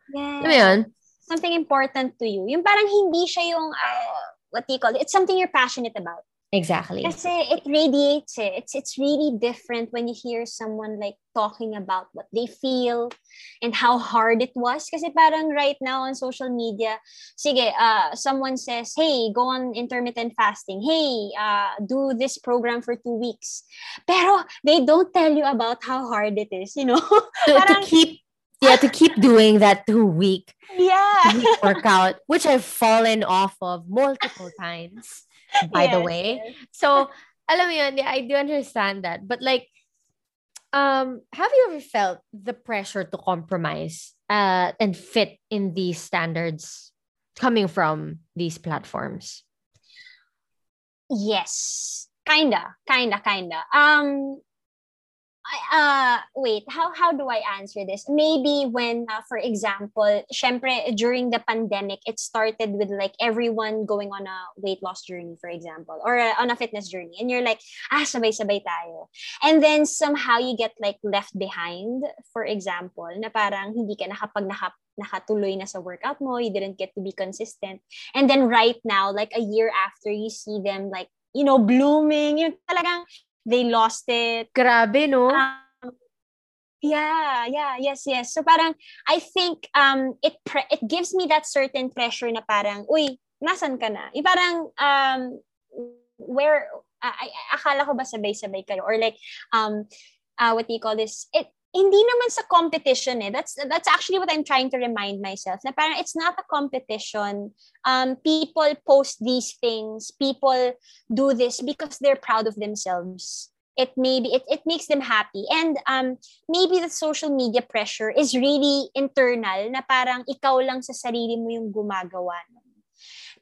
yun? Something important to you. Yung parang hindi siya yung, uh, what do you call it? It's something you're passionate about. Exactly. Kasi it radiates it. It's, it's really different when you hear someone like talking about what they feel and how hard it was. Kasi parang right now on social media, sige, uh, someone says, hey, go on intermittent fasting. Hey, uh, do this program for two weeks. Pero they don't tell you about how hard it is, you know? To, to keep yeah, to keep doing that two week yeah. week workout, which I've fallen off of multiple times, by the way. yes. So, alam yun, yeah, I do understand that. But like, um, have you ever felt the pressure to compromise uh, and fit in these standards coming from these platforms? Yes. Kinda, kinda, kinda. Um, uh, wait, how how do I answer this? Maybe when, uh, for example, syempre, during the pandemic, it started with like everyone going on a weight loss journey, for example, or uh, on a fitness journey, and you're like, ah, sabay-sabay tayo. And then somehow you get like left behind, for example, na parang hindi ka nakapag naka, nakatuloy na sa workout mo, you didn't get to be consistent. And then right now, like a year after, you see them like, you know, blooming, yung talagang they lost it. Grabe, no? Um, yeah, yeah, yes, yes. So parang I think um it pre- it gives me that certain pressure na parang, uy, nasan ka na? Yung parang um where uh, I, akala ko ba sabay-sabay kayo or like um uh, what do you call this? It hindi naman sa competition eh. That's that's actually what I'm trying to remind myself. Na parang it's not a competition. Um people post these things, people do this because they're proud of themselves. It maybe it, it makes them happy. And um maybe the social media pressure is really internal na parang ikaw lang sa sarili mo yung gumagawa.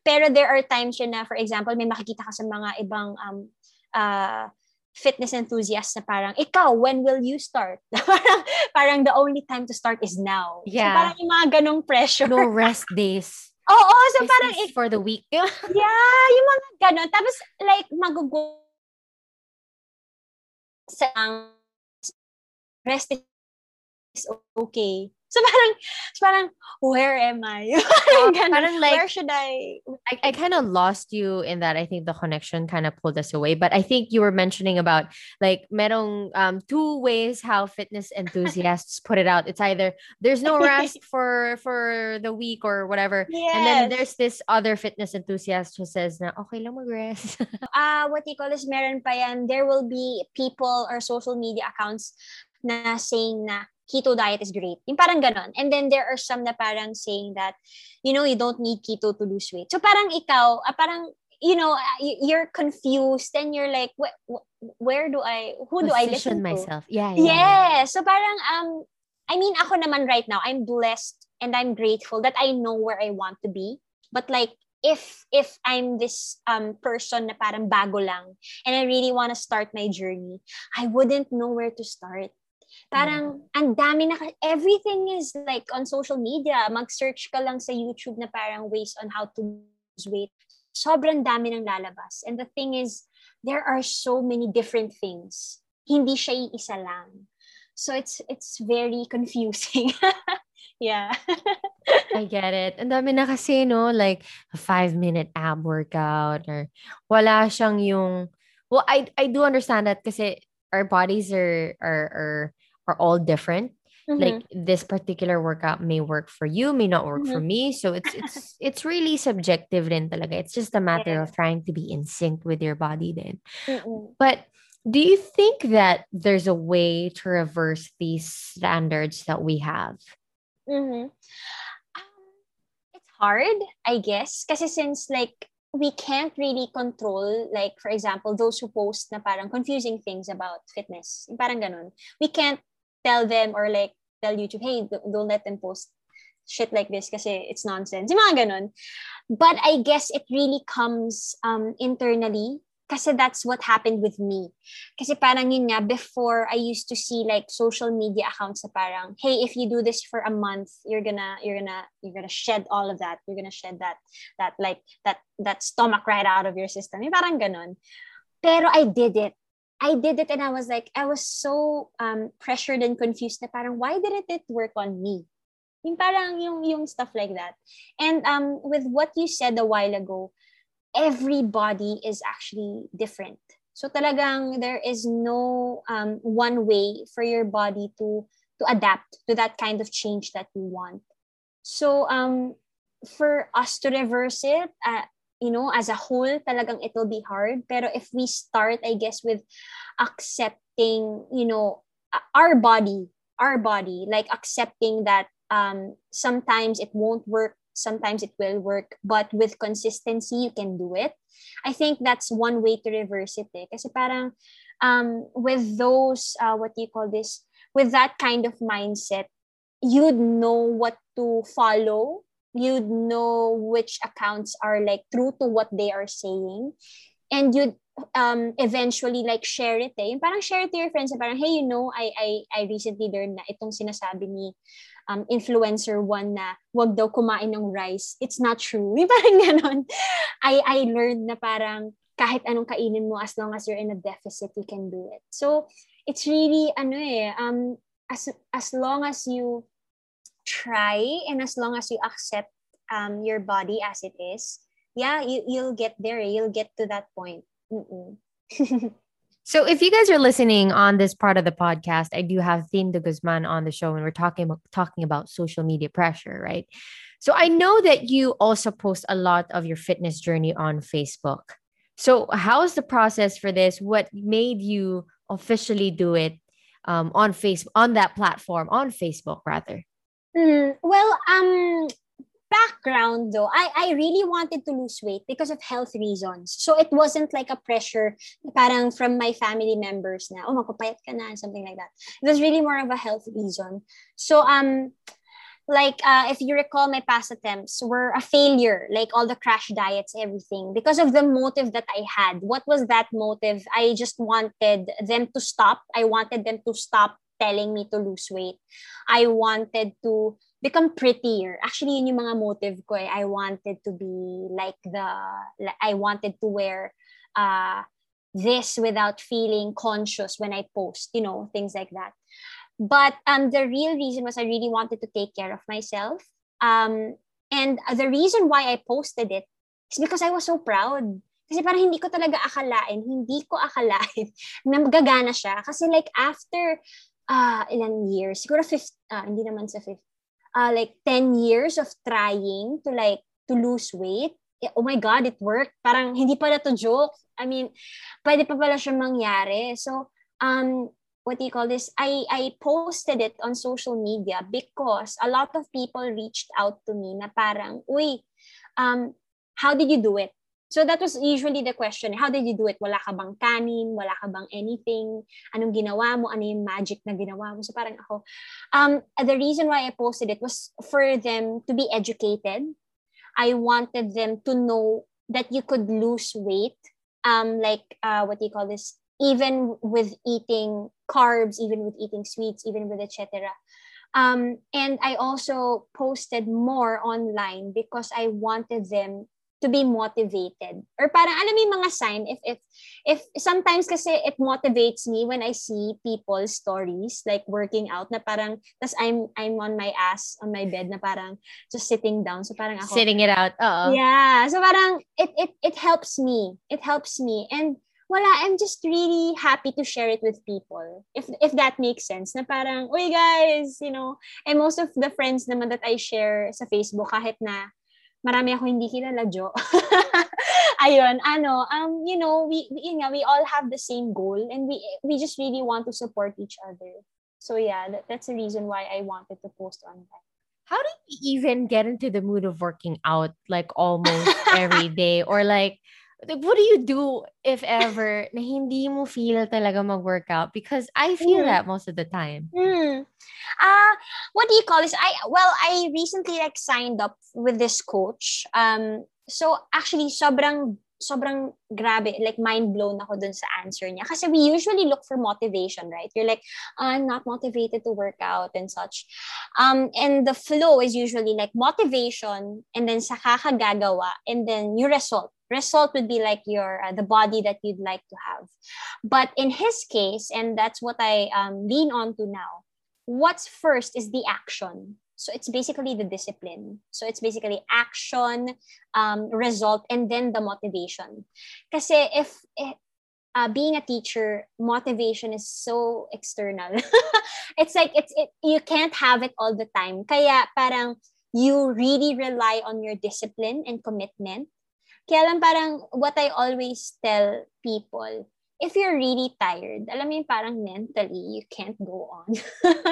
Pero there are times yun na, for example, may makikita ka sa mga ibang um, uh, fitness enthusiasts na parang, ikaw, when will you start? parang, parang the only time to start is now. So Yeah. parang yung mga ganong pressure. No rest days. Oo, so This parang, is for the week. yeah, yung mga ganon. Tapos, like, magugo sa rest okay. So parang, so parang, where am I? parang, ganun. parang like- where should I? I, I kind of lost you in that. I think the connection kind of pulled us away. But I think you were mentioning about like merong um two ways how fitness enthusiasts put it out. It's either there's no rest for for the week or whatever. And then there's this other fitness enthusiast who says na okay lang mag-rest. uh, what you call this, meron pa yan, there will be people or social media accounts na saying na keto diet is great. Yung parang ganon. And then there are some na parang saying that, you know, you don't need keto to lose weight. So parang ikaw, ah, parang, you know, ah, you're confused and you're like, wh- wh- where do I, who do I listen to? myself. Yeah, yeah. yeah. Yeah. So parang, um, I mean, ako naman right now, I'm blessed and I'm grateful that I know where I want to be. But like, if if I'm this um person na parang bago lang and I really want to start my journey, I wouldn't know where to start. Parang ang dami na everything is like on social media. Mag-search ka lang sa YouTube na parang ways on how to lose weight. Sobrang dami ng lalabas. And the thing is, there are so many different things. Hindi siya isa lang. So it's it's very confusing. yeah. I get it. Ang dami na kasi, no? Like, a five-minute ab workout or wala siyang yung... Well, I I do understand that kasi our bodies are are are, are all different. Like this particular workout may work for you, may not work for me. So it's it's it's really subjective din talaga. It's just a matter of trying to be in sync with your body then. Mm-mm. But do you think that there's a way to reverse these standards that we have? Mhm. Um, it's hard, I guess, kasi since like we can't really control, like for example, those who post na parang confusing things about fitness, parang ganun. We can't tell them or like tell YouTube, hey, don't let them post shit like this kasi it's nonsense. Yung mga ganun. But I guess it really comes um, internally kasi that's what happened with me. Kasi parang yun nga, before I used to see like social media accounts na parang, hey, if you do this for a month, you're gonna, you're gonna, you're gonna shed all of that. You're gonna shed that, that like, that, that stomach right out of your system. Yung parang ganun. Pero I did it. I did it and I was like, I was so um, pressured and confused na parang, why didn't it work on me? Yung parang yung, yung stuff like that. And um, with what you said a while ago, everybody is actually different. So talagang there is no um, one way for your body to to adapt to that kind of change that you want. So um, for us to reverse it, uh, you know, as a whole, talagang it will be hard. Pero if we start, I guess, with accepting, you know, our body, our body, like accepting that um, sometimes it won't work sometimes it will work but with consistency you can do it i think that's one way to reverse it eh. kasi parang um, with those uh, what do you call this with that kind of mindset you'd know what to follow you'd know which accounts are like true to what they are saying and you'd um eventually like share it eh. Parang share it to your friends parang hey you know I I I recently learned na itong sinasabi ni um, influencer one na wag daw kumain ng rice. It's not true. Yung parang ganon. I, I learned na parang kahit anong kainin mo as long as you're in a deficit, you can do it. So, it's really, ano eh, um, as, as long as you try and as long as you accept um, your body as it is, yeah, you, you'll get there. You'll get to that point. So if you guys are listening on this part of the podcast, I do have Thin de Guzman on the show and we're talking about talking about social media pressure, right? So I know that you also post a lot of your fitness journey on Facebook. So how's the process for this? What made you officially do it um, on Facebook on that platform on Facebook rather? Mm, well, um, background though, I, I really wanted to lose weight because of health reasons. So it wasn't like a pressure parang from my family members na, oh, ka na, something like that. It was really more of a health reason. So, um, like, uh, if you recall, my past attempts were a failure, like all the crash diets, everything, because of the motive that I had. What was that motive? I just wanted them to stop. I wanted them to stop telling me to lose weight. I wanted to become prettier. Actually, yun yung mga motive ko eh. I wanted to be like the, I wanted to wear uh, this without feeling conscious when I post, you know, things like that. But um, the real reason was I really wanted to take care of myself. Um, and the reason why I posted it is because I was so proud. Kasi parang hindi ko talaga akalain, hindi ko akalain na magagana siya. Kasi like after uh, ilan years, siguro fifth, uh, hindi naman sa fifth, uh, like 10 years of trying to like, to lose weight, eh, oh my God, it worked. Parang hindi pala to joke. I mean, pwede pa pala siya mangyari. So, um, what do you call this? I, I posted it on social media because a lot of people reached out to me na parang, uy, um, how did you do it? So that was usually the question. How did you do it? Wala ka bang kanin? Wala ka bang anything? Anong ginawa mo? Ano yung magic na ginawa mo? So parang ako, um, the reason why I posted it was for them to be educated. I wanted them to know that you could lose weight. Um, like, uh, what do you call this? Even with eating carbs, even with eating sweets, even with etc. Um, and I also posted more online because I wanted them to be motivated. Or parang alam mo yung mga sign if if if sometimes kasi it motivates me when I see people's stories like working out na parang tas I'm I'm on my ass on my bed na parang just sitting down. So parang ako sitting it out oo. Yeah. So parang it it it helps me. It helps me. And wala I'm just really happy to share it with people if if that makes sense. Na parang uy guys you know and most of the friends naman that I share sa Facebook kahit na marami ako hindi kilala, Jo. Ayun, ano, um, you know, we, we, yun nga, we all have the same goal and we, we just really want to support each other. So yeah, that, that's the reason why I wanted to post on that. How did you even get into the mood of working out like almost every day or like what do you do if ever na hindi mo feel talaga mag-workout? Because I feel mm. that most of the time. Mm. Uh, what do you call this? I well, I recently like signed up with this coach. Um, so actually, sobrang sobrang grabe, like mind blown ako dun sa answer niya. Kasi we usually look for motivation, right? You're like, oh, I'm not motivated to work out and such. Um, and the flow is usually like motivation and then sa kakagagawa and then your result result would be like your uh, the body that you'd like to have. But in his case and that's what i um, lean on to now what's first is the action. So it's basically the discipline. So it's basically action um, result and then the motivation. Because if eh, uh, being a teacher motivation is so external. It's like it's it, you can't have it all the time. Kaya parang you really rely on your discipline and commitment Kaya lang parang what I always tell people, if you're really tired, alam mo parang mentally, you can't go on.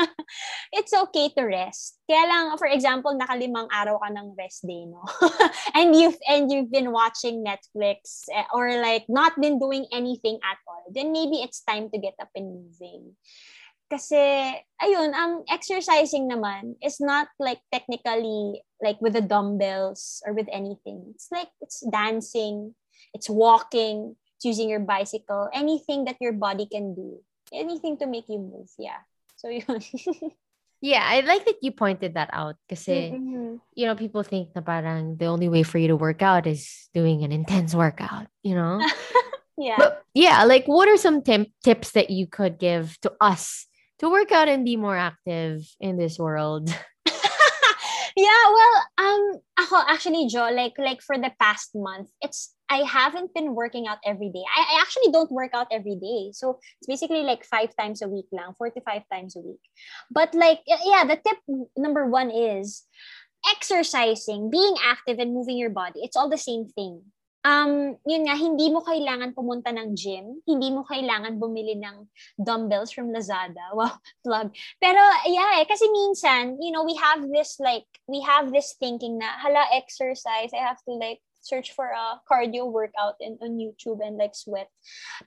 it's okay to rest. Kaya lang, for example, nakalimang araw ka ng rest day, no? and you've and you've been watching Netflix eh, or like not been doing anything at all, then maybe it's time to get up and moving. Kasi, ayun, ang exercising naman is not like technically like with the dumbbells or with anything. It's like, it's dancing, it's walking, it's using your bicycle, anything that your body can do. Anything to make you move, yeah. So, yun. yeah, I like that you pointed that out because mm-hmm. you know, people think na parang the only way for you to work out is doing an intense workout, you know? yeah. But yeah, like what are some tips that you could give to us to work out and be more active in this world? yeah, well, um, ako actually, Joe, like like for the past month, it's I haven't been working out every day. I, I actually don't work out every day, so it's basically like five times a week, lang, four to five times a week. But like, yeah, the tip number one is exercising, being active, and moving your body. It's all the same thing um, yun nga, hindi mo kailangan pumunta ng gym, hindi mo kailangan bumili ng dumbbells from Lazada. Wow, plug. Pero yeah, eh, kasi minsan, you know, we have this like, we have this thinking na, hala, exercise, I have to like search for a cardio workout in, on YouTube and like sweat.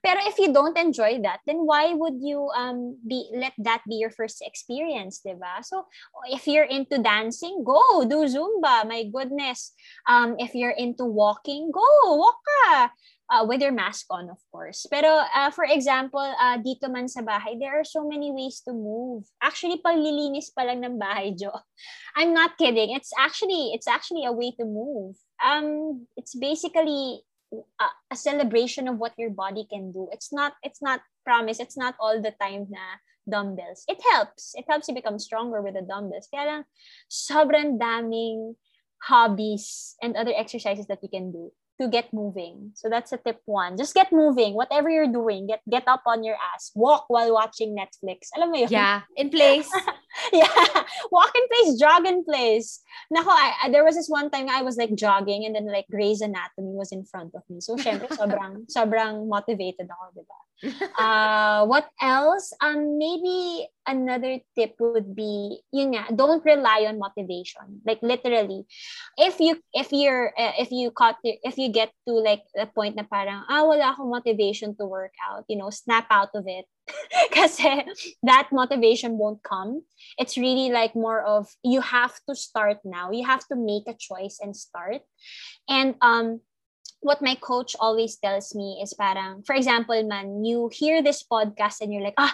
Pero if you don't enjoy that, then why would you um be let that be your first experience, diba? So if you're into dancing, go do Zumba. My goodness. Um, if you're into walking, go walk ka. Uh, with your mask on, of course. Pero uh, for example, uh, dito man sa bahay, there are so many ways to move. Actually, paglilinis pa lang ng bahay, Jo. I'm not kidding. It's actually it's actually a way to move um it's basically a, a celebration of what your body can do. It's not it's not promise, it's not all the time na dumbbells. It helps. It helps you become stronger with the dumbbells. Kaya lang, sobrang daming hobbies and other exercises that you can do to get moving. So that's a tip one. Just get moving. Whatever you're doing, get get up on your ass. Walk while watching Netflix. Alam mo yun? Yeah, in place. yeah. Walk in place, jog in place. Nako, I, I- there was this one time I was like jogging and then like Grey's Anatomy was in front of me. So syempre sobrang sobrang motivated ako, 'di ba? Uh what else? Um maybe another tip would be yun nga, don't rely on motivation. Like literally, if you if you're uh, if you caught if you get to like the point na parang ah wala akong motivation to work out, you know, snap out of it. Kasi that motivation won't come. It's really like more of you have to start now. You have to make a choice and start. And um what my coach always tells me is parang for example man you hear this podcast and you're like ah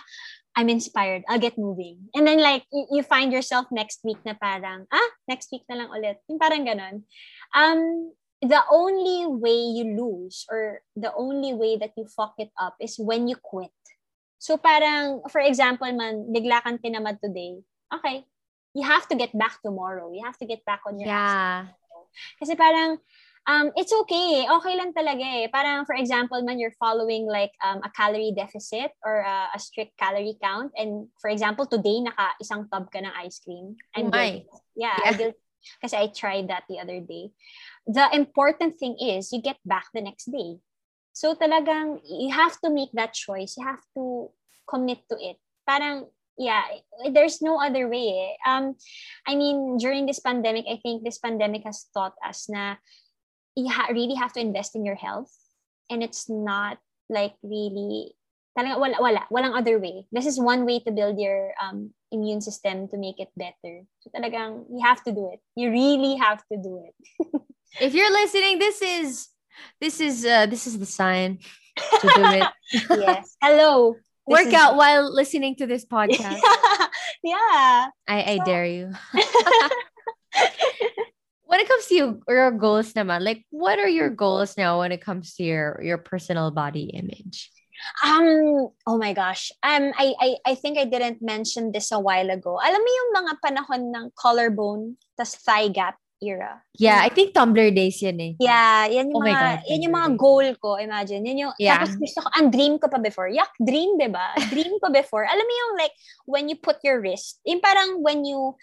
I'm inspired. I'll get moving. And then like you, you find yourself next week na parang ah next week na lang ulit. Yung parang ganun. Um the only way you lose or the only way that you fuck it up is when you quit. So parang, for example man, bigla kang tinamad today. Okay. You have to get back tomorrow. You have to get back on your ass. yeah. Kasi parang, um, it's okay. Okay lang talaga eh. Parang, for example man, you're following like um, a calorie deficit or uh, a strict calorie count. And for example, today, naka isang tub ka ng ice cream. Oh I'm guilty. Yeah, Yeah. Guilty. Kasi I tried that the other day. The important thing is you get back the next day. So talagang you have to make that choice. You have to commit to it. Parang yeah, there's no other way. eh. Um I mean, during this pandemic, I think this pandemic has taught us na you ha- really have to invest in your health and it's not like really talaga wala wala walang other way. This is one way to build your um immune system to make it better. So talagang you have to do it. You really have to do it. If you're listening, this is this is uh this is the sign to do it. yes. Hello. This Work is- out while listening to this podcast. yeah. I, I So- dare you. when it comes to you, your goals naman, like what are your goals now when it comes to your your personal body image? Um, oh my gosh. Um, I, I, I think I didn't mention this a while ago. Alam mo yung mga panahon ng collarbone, tas thigh gap era. Yeah, I think Tumblr days yan eh. Yeah, yan Oh yung my mga, God, yan yung mga goal ko, imagine. Yan yung, Yeah. tapos gusto ko, ang dream ko pa before. Yak, dream, di ba? Dream ko before. Alam mo yung like, when you put your wrist, yung parang when you,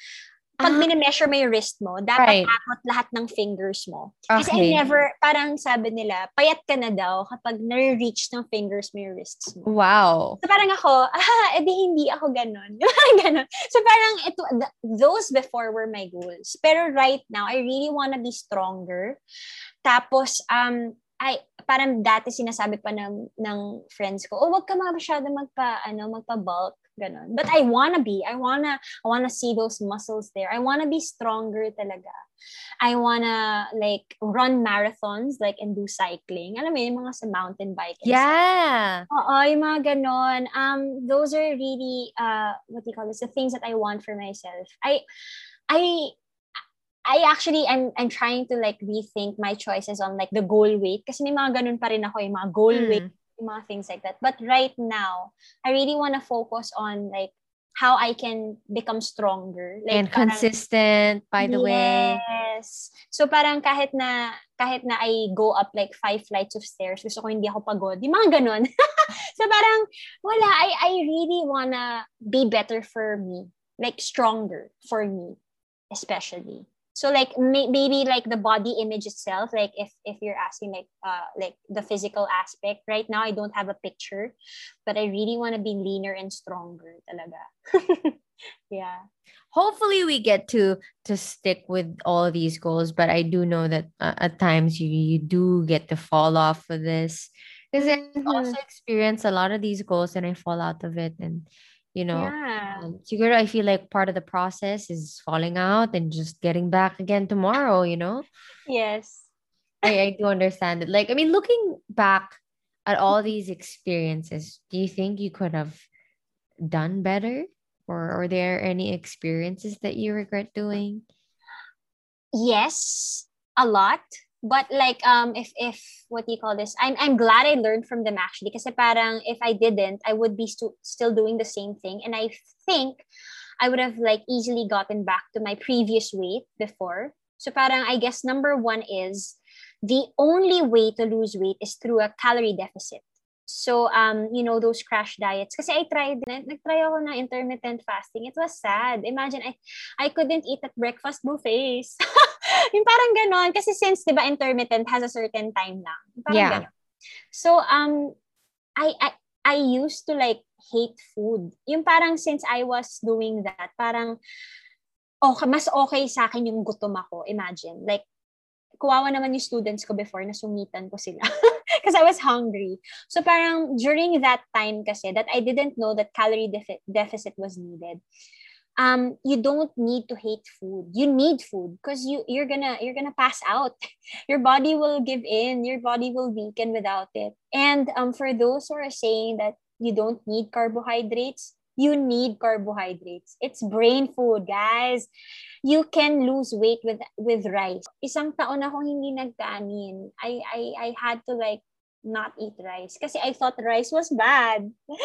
pag Ah. minimeasure mo yung wrist mo, dapat Right. akot lahat ng fingers mo. Kasi I Okay. never, parang sabi nila, payat ka na daw kapag nare-reach ng fingers mo yung wrists mo. Wow. So parang ako, ah, edi hindi ako ganun. ganun. So parang ito, th- those before were my goals. Pero right now, I really wanna be stronger. Tapos, um, I, parang dati sinasabi pa ng, ng friends ko, oh, wag ka masyado magpa, ano, magpa-bulk. Ganun. But I wanna be. I wanna, I wanna see those muscles there. I wanna be stronger talaga. I wanna like run marathons like and do cycling. Alam mo yun, mga sa mountain bike. and stuff. Yeah. Oo, yung mga ganon. Um, those are really, uh, what do you call this? The things that I want for myself. I, I, I actually, I'm, I'm trying to like rethink my choices on like the goal weight. Kasi may mga ganun pa rin ako, yung mga goal weight, Mm. yung mga things like that. But right now, I really want to focus on like how I can become stronger. Like, and parang- consistent, by the way. Yes. So parang kahit na kahit na I go up like five flights of stairs, gusto ko hindi ako pagod. Yung mga ganun. so parang wala, I I really wanna be better for me. Like stronger for me, especially. So like may- maybe like the body image itself, like if if you're asking like uh like the physical aspect, right now I don't have a picture, but I really want to be leaner and stronger talaga. yeah. Hopefully we get to to stick with all of these goals, but I do know that uh, at times you, you do get to fall off with this because I also experience a lot of these goals and I fall out of it and you know yeah. um, siguro I feel like part of the process is falling out and just getting back again tomorrow, you know? Yes. I, I do understand it. Like, I mean, looking back at all these experiences, do you think you could have done better? Or are there any experiences that you regret doing? yes, a lot. But like um if if what do you call this i'm i'm glad i learned from them actually kasi parang if i didn't i would be stu- still doing the same thing and i think i would have like easily gotten back to my previous weight before so parang i guess number one is the only way to lose weight is through a calorie deficit so, um, you know, those crash diets. Kasi I tried, nag-try ako ng intermittent fasting. It was sad. Imagine, I, I couldn't eat at breakfast buffets. yung parang ganon. Kasi since, di ba, intermittent has a certain time lang. Parang Yeah. ganon. So, um, I, I, I used to like hate food. Yung parang since I was doing that, parang okay, mas okay sa akin yung gutom ako. Imagine. Like, kuwawa naman yung students ko before na sumitan ko sila. Because I was hungry. So parang during that time kasi that I didn't know that calorie defi- deficit was needed. Um, you don't need to hate food. You need food because you you're gonna you're gonna pass out. Your body will give in. Your body will weaken without it. And um, for those who are saying that you don't need carbohydrates, you need carbohydrates. It's brain food, guys. You can lose weight with with rice. Isang taon akong hindi nagkanin. I I I had to like not eat rice kasi I thought rice was bad.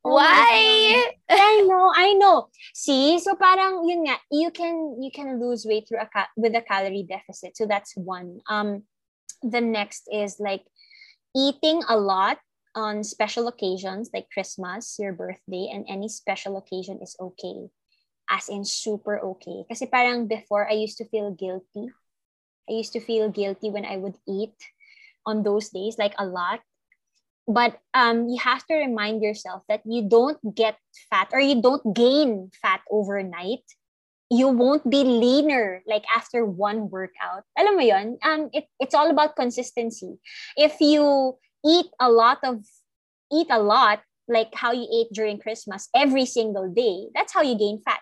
Oh Why? I know, I know. See, so parang yun nga, you can you can lose weight through a with a calorie deficit. So that's one. Um, the next is like eating a lot on special occasions like Christmas, your birthday, and any special occasion is okay. As in super okay. Kasi parang before I used to feel guilty. I used to feel guilty when I would eat on those days, like a lot. But um, you have to remind yourself that you don't get fat or you don't gain fat overnight. You won't be leaner like after one workout. Alam mo yun? Um, it, it's all about consistency. If you eat a lot of eat a lot like how you ate during Christmas every single day, that's how you gain fat.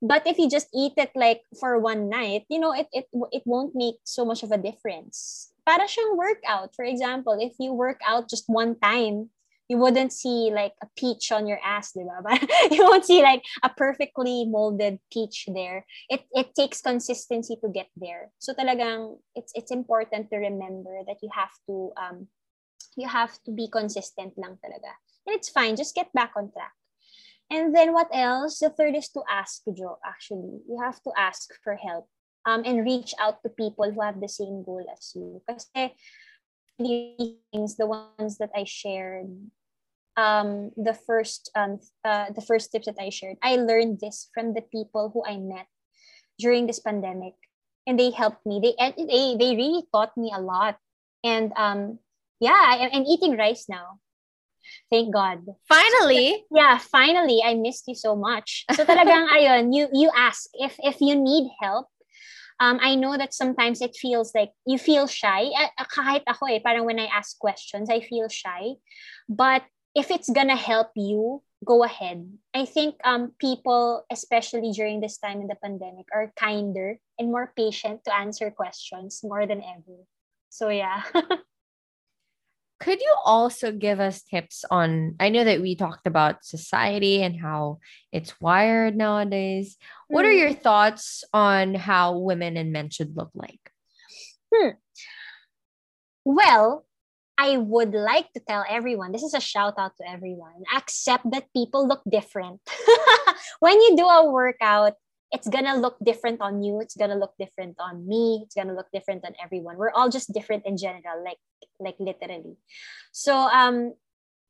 But if you just eat it like for one night, you know, it it it won't make so much of a difference. Para siyang workout. For example, if you work out just one time, you wouldn't see like a peach on your ass, di ba? you won't see like a perfectly molded peach there. It it takes consistency to get there. So talagang it's it's important to remember that you have to um you have to be consistent lang talaga. And it's fine, just get back on track. And then what else? The third is to ask, Joe, actually. You have to ask for help um, and reach out to people who have the same goal as you. Kasi the things, the ones that I shared, um, the first um, uh, the first tips that I shared, I learned this from the people who I met during this pandemic. And they helped me. They they, they really taught me a lot. And um, yeah, I, I'm eating rice now. Thank God. Finally. Yeah, finally, I missed you so much. So talagang ayun, you you ask if if you need help. Um, I know that sometimes it feels like you feel shy. Kahit ako eh, parang when I ask questions, I feel shy. But if it's gonna help you, go ahead. I think um people, especially during this time in the pandemic, are kinder and more patient to answer questions more than ever. So yeah. Could you also give us tips on? I know that we talked about society and how it's wired nowadays. What are Mm. your thoughts on how women and men should look like? Well, I would like to tell everyone this is a shout out to everyone. Accept that people look different. when you do a workout, it's gonna look different on you, it's gonna look different on me, it's gonna look different on everyone. We're all just different in general, like like literally. So um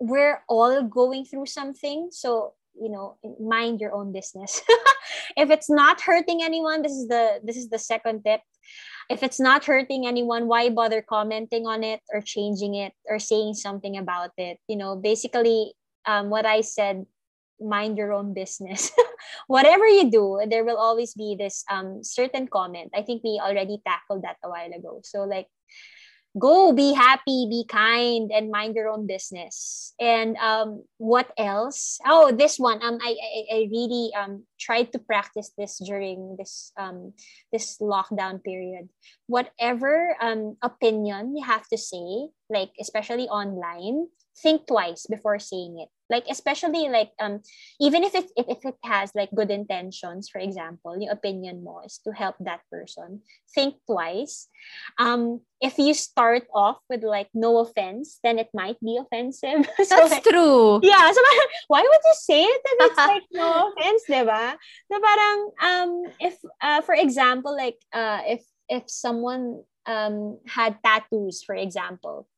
we're all going through something. So you know, mind your own business. if it's not hurting anyone, this is the this is the second tip if it's not hurting anyone, why bother commenting on it or changing it or saying something about it? You know, basically, um, what I said, mind your own business. Whatever you do, there will always be this um, certain comment. I think we already tackled that a while ago. So, like, go be happy, be kind, and mind your own business. And um, what else? Oh, this one. Um, I I, I really um tried to practice this during this um this lockdown period. Whatever um opinion you have to say, like especially online, think twice before saying it. Like especially like um even if it if, if it has like good intentions for example your opinion mo is to help that person think twice. Um if you start off with like no offense then it might be offensive. So That's like, true. yeah so why would you say it that it's like no offense diba na parang um if uh, for example like uh if if someone um had tattoos for example.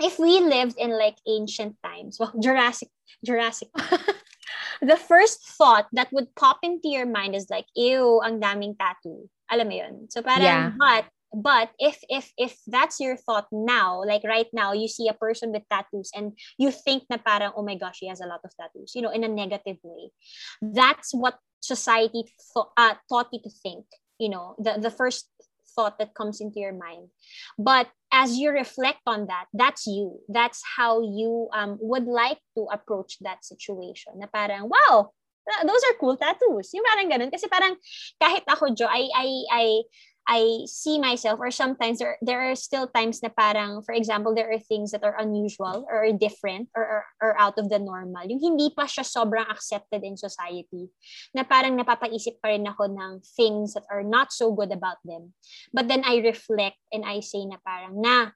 If we lived in like ancient times well jurassic jurassic the first thought that would pop into your mind is like ew ang daming tattoo. Alam mo yun? So parang Yeah. but but if if if that's your thought now like right now you see a person with tattoos and you think na parang oh my gosh he has a lot of tattoos you know in a negative way. That's what society th- uh, taught you to think you know the the first thought that comes into your mind. But as you reflect on that that's you. That's how you um would like to approach that situation. Na parang wow those are cool tattoos. Yung parang ganun. Kasi parang kahit ako Jo I I I I see myself or sometimes there there are still times na parang for example there are things that are unusual or different or, or or out of the normal. Yung hindi pa siya sobrang accepted in society na parang napapaisip pa rin ako ng things that are not so good about them. But then I reflect and I say na parang na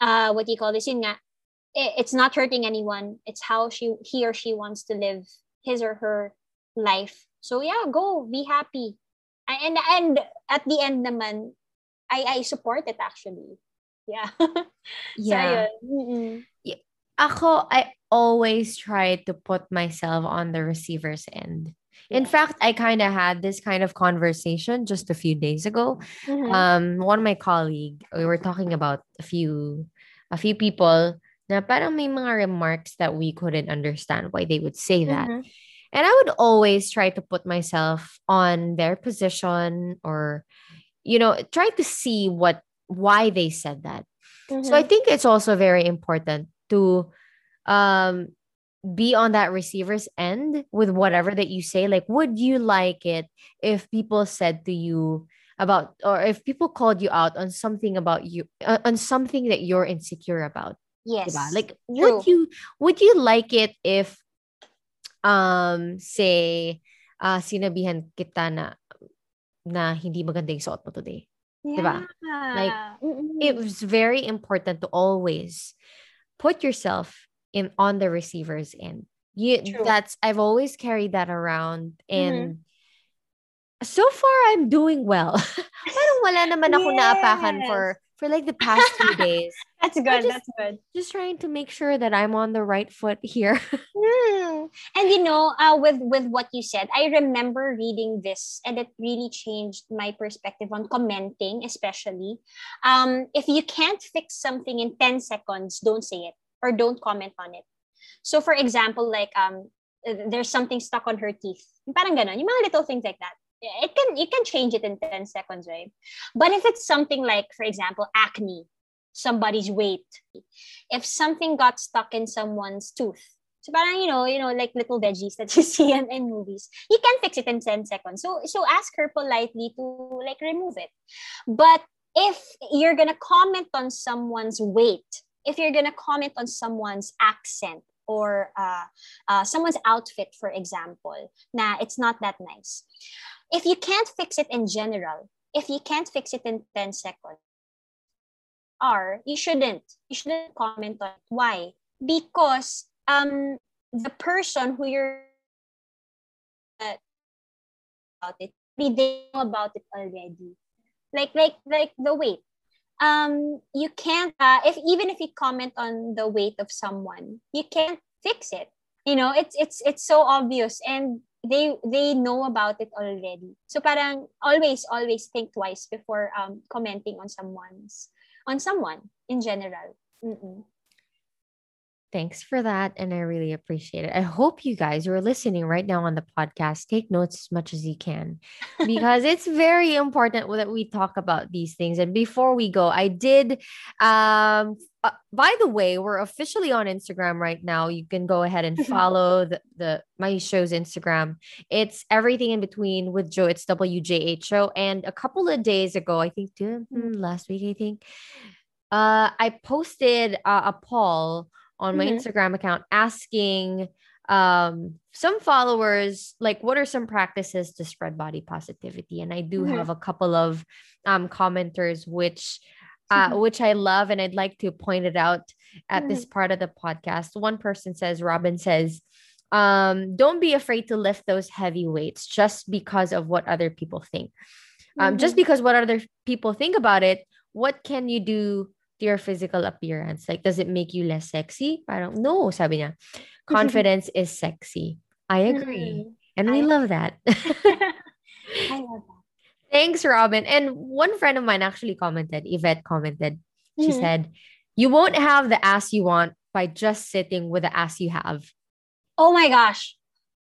uh what do you call this? Yun nga it's not hurting anyone. It's how she he or she wants to live his or her life. So yeah go be happy and and at the end naman I I support it actually yeah so Yeah. ayun. Mm-mm. Ako, I always try to put myself on the receiver's end. In fact, I kind of had this kind of conversation just a few days ago. Mhm. Um, one of my colleague, we were talking about a few, a few people na parang may mga remarks that we couldn't understand why they would say that. Mhm. And I would always try to put myself on their position or, you know, try to see what why they said that. So I Mhm. think it's also very important to um be on that receiver's end with whatever that you say. Like, would you like it if people said to you about or if people called you out on something about you uh, on something that you're insecure about? yes diba? Like, True. would you would you like it if um say uh sinabihan kita na na hindi maganda yung suot mo today? diba? Like, it was very important to always put yourself in on the receiver's end. You True. that's I've always carried that around Mm-hmm. and so far I'm doing well. Parang wala naman ako naapakan Yes. for for like the past few days. that's good just- that's good Just trying to make sure that I'm on the right foot here. Hmm. And you know, uh, with with what you said, I remember reading this, and it really changed my perspective on commenting, especially. Um, if you can't fix something in ten seconds, don't say it or don't comment on it. So, for example, like um, there's something stuck on her teeth, parang ganon, yung mga little things like that. It can you can change it in ten seconds, right? But if it's something like, for example, acne, somebody's weight, if something got stuck in someone's tooth, so parang, you know, you know, like little veggies that you see in, in movies, you can fix it in 10 seconds. So so ask her politely to like remove it. But if you're gonna comment on someone's weight, if you're gonna comment on someone's accent or uh, uh, someone's outfit, for example, nah, it's not that nice. If you can't fix it in general, if you can't fix it in 10 seconds, or you shouldn't you shouldn't comment on it. why? Because um the person who you're about it they know about it already. Like like like the weight. Um you can't uh, if even if you comment on the weight of someone you can't fix it. You know it's it's it's so obvious. And they they know about it already so parang always always think twice before um commenting on someone's on someone in general Mm-mm. Thanks for that. And I really appreciate it. I hope you guys who are listening right now on the podcast take notes as much as you can because it's very important that we talk about these things. And before we go, I did, um, uh, by the way, we're officially on Instagram right now. You can go ahead and follow the, the my show's Instagram. It's everything in between with Joe. It's WJH show. And a couple of days ago, I think two, last week, I think, uh, I posted uh, a poll on my Mhm. Instagram account asking um some followers like what are some practices to spread body positivity and i do Mhm. have a couple of um commenters which uh which i love and i'd like to point it out at this Mm-hmm. part of the podcast. One person says robin says um don't be afraid to lift those heavy weights just because of what other people think. Um just Mhm. because what other people think about it what can you do to your physical appearance? Like does it make you less sexy? Parang no sabi niya. Confidence is sexy. I agree. Mhm. and we I- love that. I love that. Thanks robin and one friend of mine actually commented yvette commented she Mhm. said you won't have the ass you want by just sitting with the ass you have Oh my gosh.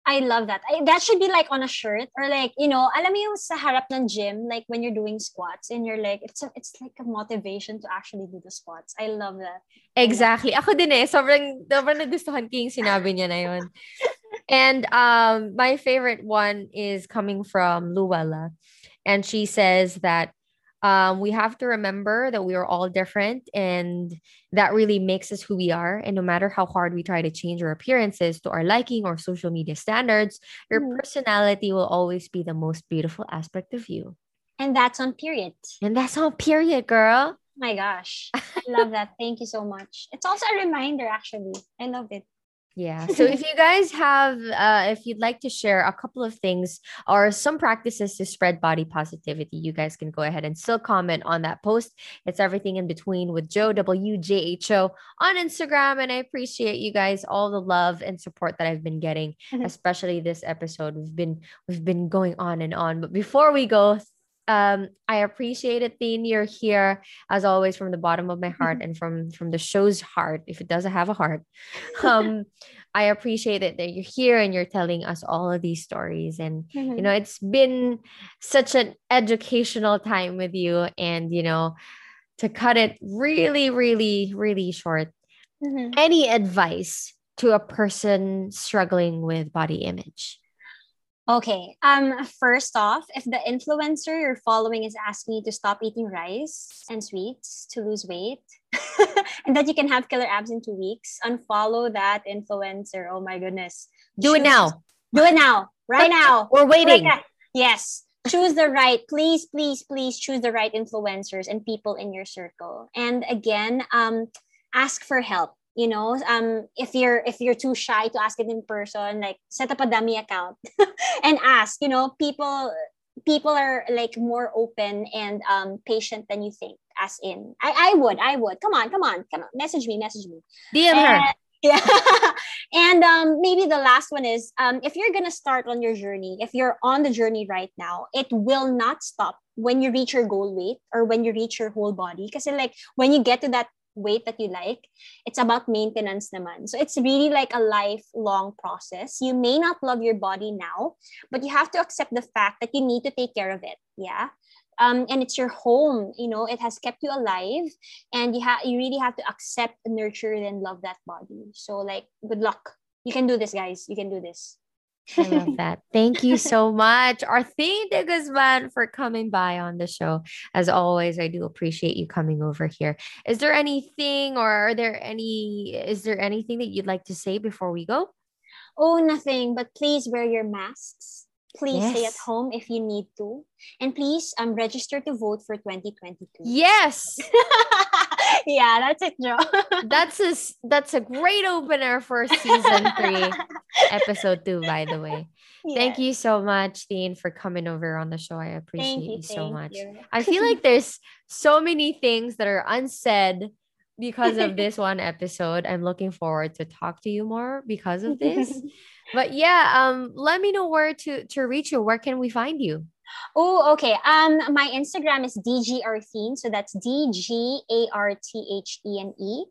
I love that. I, that should be like on a shirt or like, you know, alam mo yung sa harap ng gym, like when you're doing squats and you're like, it's a, it's like a motivation to actually do the squats. I love that. Exactly. Ako din eh. Sobrang, sobrang nagustuhan ko yung sinabi niya na yun. And um, my favorite one is coming from Luella. And she says that um, we have to remember that we are all different and that really makes us who we are. And no matter how hard we try to change our appearances to our liking or social media standards, your Mhm. personality will always be the most beautiful aspect of you. And that's on period. And that's on period, girl. My gosh. I love that. Thank you so much. It's also a reminder, actually. I love it. Yeah. So if you guys have, uh, if you'd like to share a couple of things or some practices to spread body positivity, you guys can go ahead and still comment on that post. It's everything in between with Joe WJHO on Instagram. And I appreciate you guys all the love and support that I've been getting, especially this episode. We've been we've been going on and on. But before we go, um, I appreciate it, Theen. You're here as always from the bottom of my heart and from from the show's heart, if it doesn't have a heart. Um, I appreciate it that you're here and you're telling us all of these stories. And you know, it's been such an educational time with you. And you know, to cut it really, really, really short, Mhm. any advice to a person struggling with body image? Okay. Um. First off, if the influencer you're following is asking you to stop eating rice and sweets to lose weight, and that you can have killer abs in two weeks, unfollow that influencer. Oh my goodness. Do it now. Do it now. Right now. We're Right waiting. now. Yes. Choose the right. Please, please, please choose the right influencers and people in your circle. And again, um, ask for help. You know, um, if you're if you're too shy to ask it in person, like set up a dummy account and ask. You know, people people are like more open and um patient than you think. As in, I I would I would come on come on come on message me message me. DM her. And- yeah. and um, maybe the last one is um, if you're going to start on your journey, if you're on the journey right now, it will not stop when you reach your goal weight or when you reach your whole body. Because, like, when you get to that weight that you like, it's about maintenance naman. So it's really like a lifelong process. You may not love your body now, but you have to accept the fact that you need to take care of it. Yeah. Um, and it's your home, you know, it has kept you alive and you have you really have to accept, nurture, and love that body. So like good luck. You can do this, guys. You can do this. I love that. Thank you so much, Arthene de Guzman, for coming by on the show. As always, I do appreciate you coming over here. Is there anything or are there any is there anything that you'd like to say before we go? Oh, nothing, but please wear your masks. Please stay at home if you need to. And please um register to vote for 2022. Yes. yeah, that's it, Joe. That's a that's a great opener for season three, episode two, by the way. Thank you so much, Dean, for coming over on the show. I appreciate you, you, so much. you. I feel like there's so many things that are unsaid because of this one episode. I'm looking forward to talk to you more because of this. but yeah, um, let me know where to to reach you. Where can we find you? Oh, okay. Um, my Instagram is dgarthene, so that's D G A R T H E N E,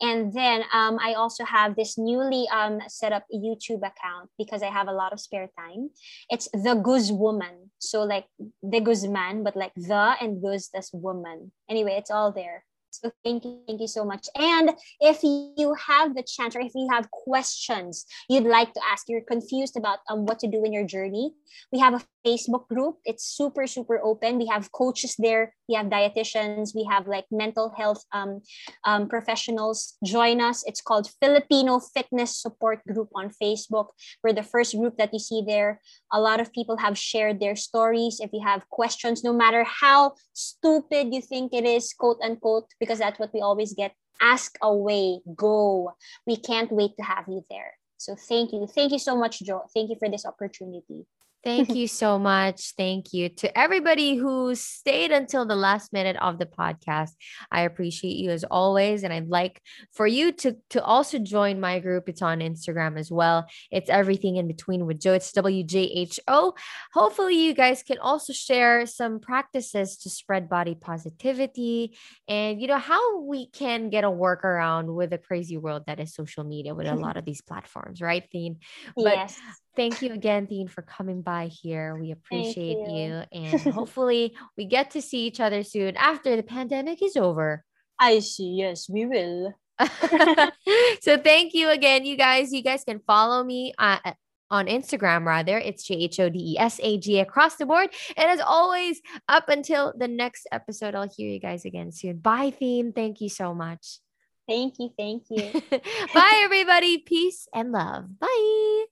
and then um, I also have this newly um set up YouTube account because I have a lot of spare time. It's the Goose Woman, so like the Guzman, but like the and Goose that's woman. Anyway, it's all there. So thank you, thank you so much. And if you have the chance or if you have questions you'd like to ask, you're confused about um, what to do in your journey, we have a Facebook group. It's super, super open. We have coaches there. We have dietitians. We have like mental health um, um, professionals. Join us. It's called Filipino Fitness Support Group on Facebook. We're the first group that you see there. A lot of people have shared their stories. If you have questions, no matter how stupid you think it is, quote unquote, because that's what we always get. Ask away, go. We can't wait to have you there. So thank you. Thank you so much, Joe. Thank you for this opportunity. Thank you so much. Thank you to everybody who stayed until the last minute of the podcast. I appreciate you as always. And I'd like for you to, to also join my group. It's on Instagram as well. It's everything in between with Joe. It's WJHO. Hopefully, you guys can also share some practices to spread body positivity and, you know, how we can get a workaround with the crazy world that is social media with a lot of these platforms, right, Theen? Yes thank you again, Dean, for coming by here. We appreciate you. you. And hopefully we get to see each other soon after the pandemic is over. I see. Yes, we will. so thank you again, you guys. You guys can follow me uh, on Instagram, rather. It's J H O D E S A G across the board. And as always, up until the next episode, I'll hear you guys again soon. Bye, Theme. Thank you so much. Thank you. Thank you. Bye, everybody. Peace and love. Bye.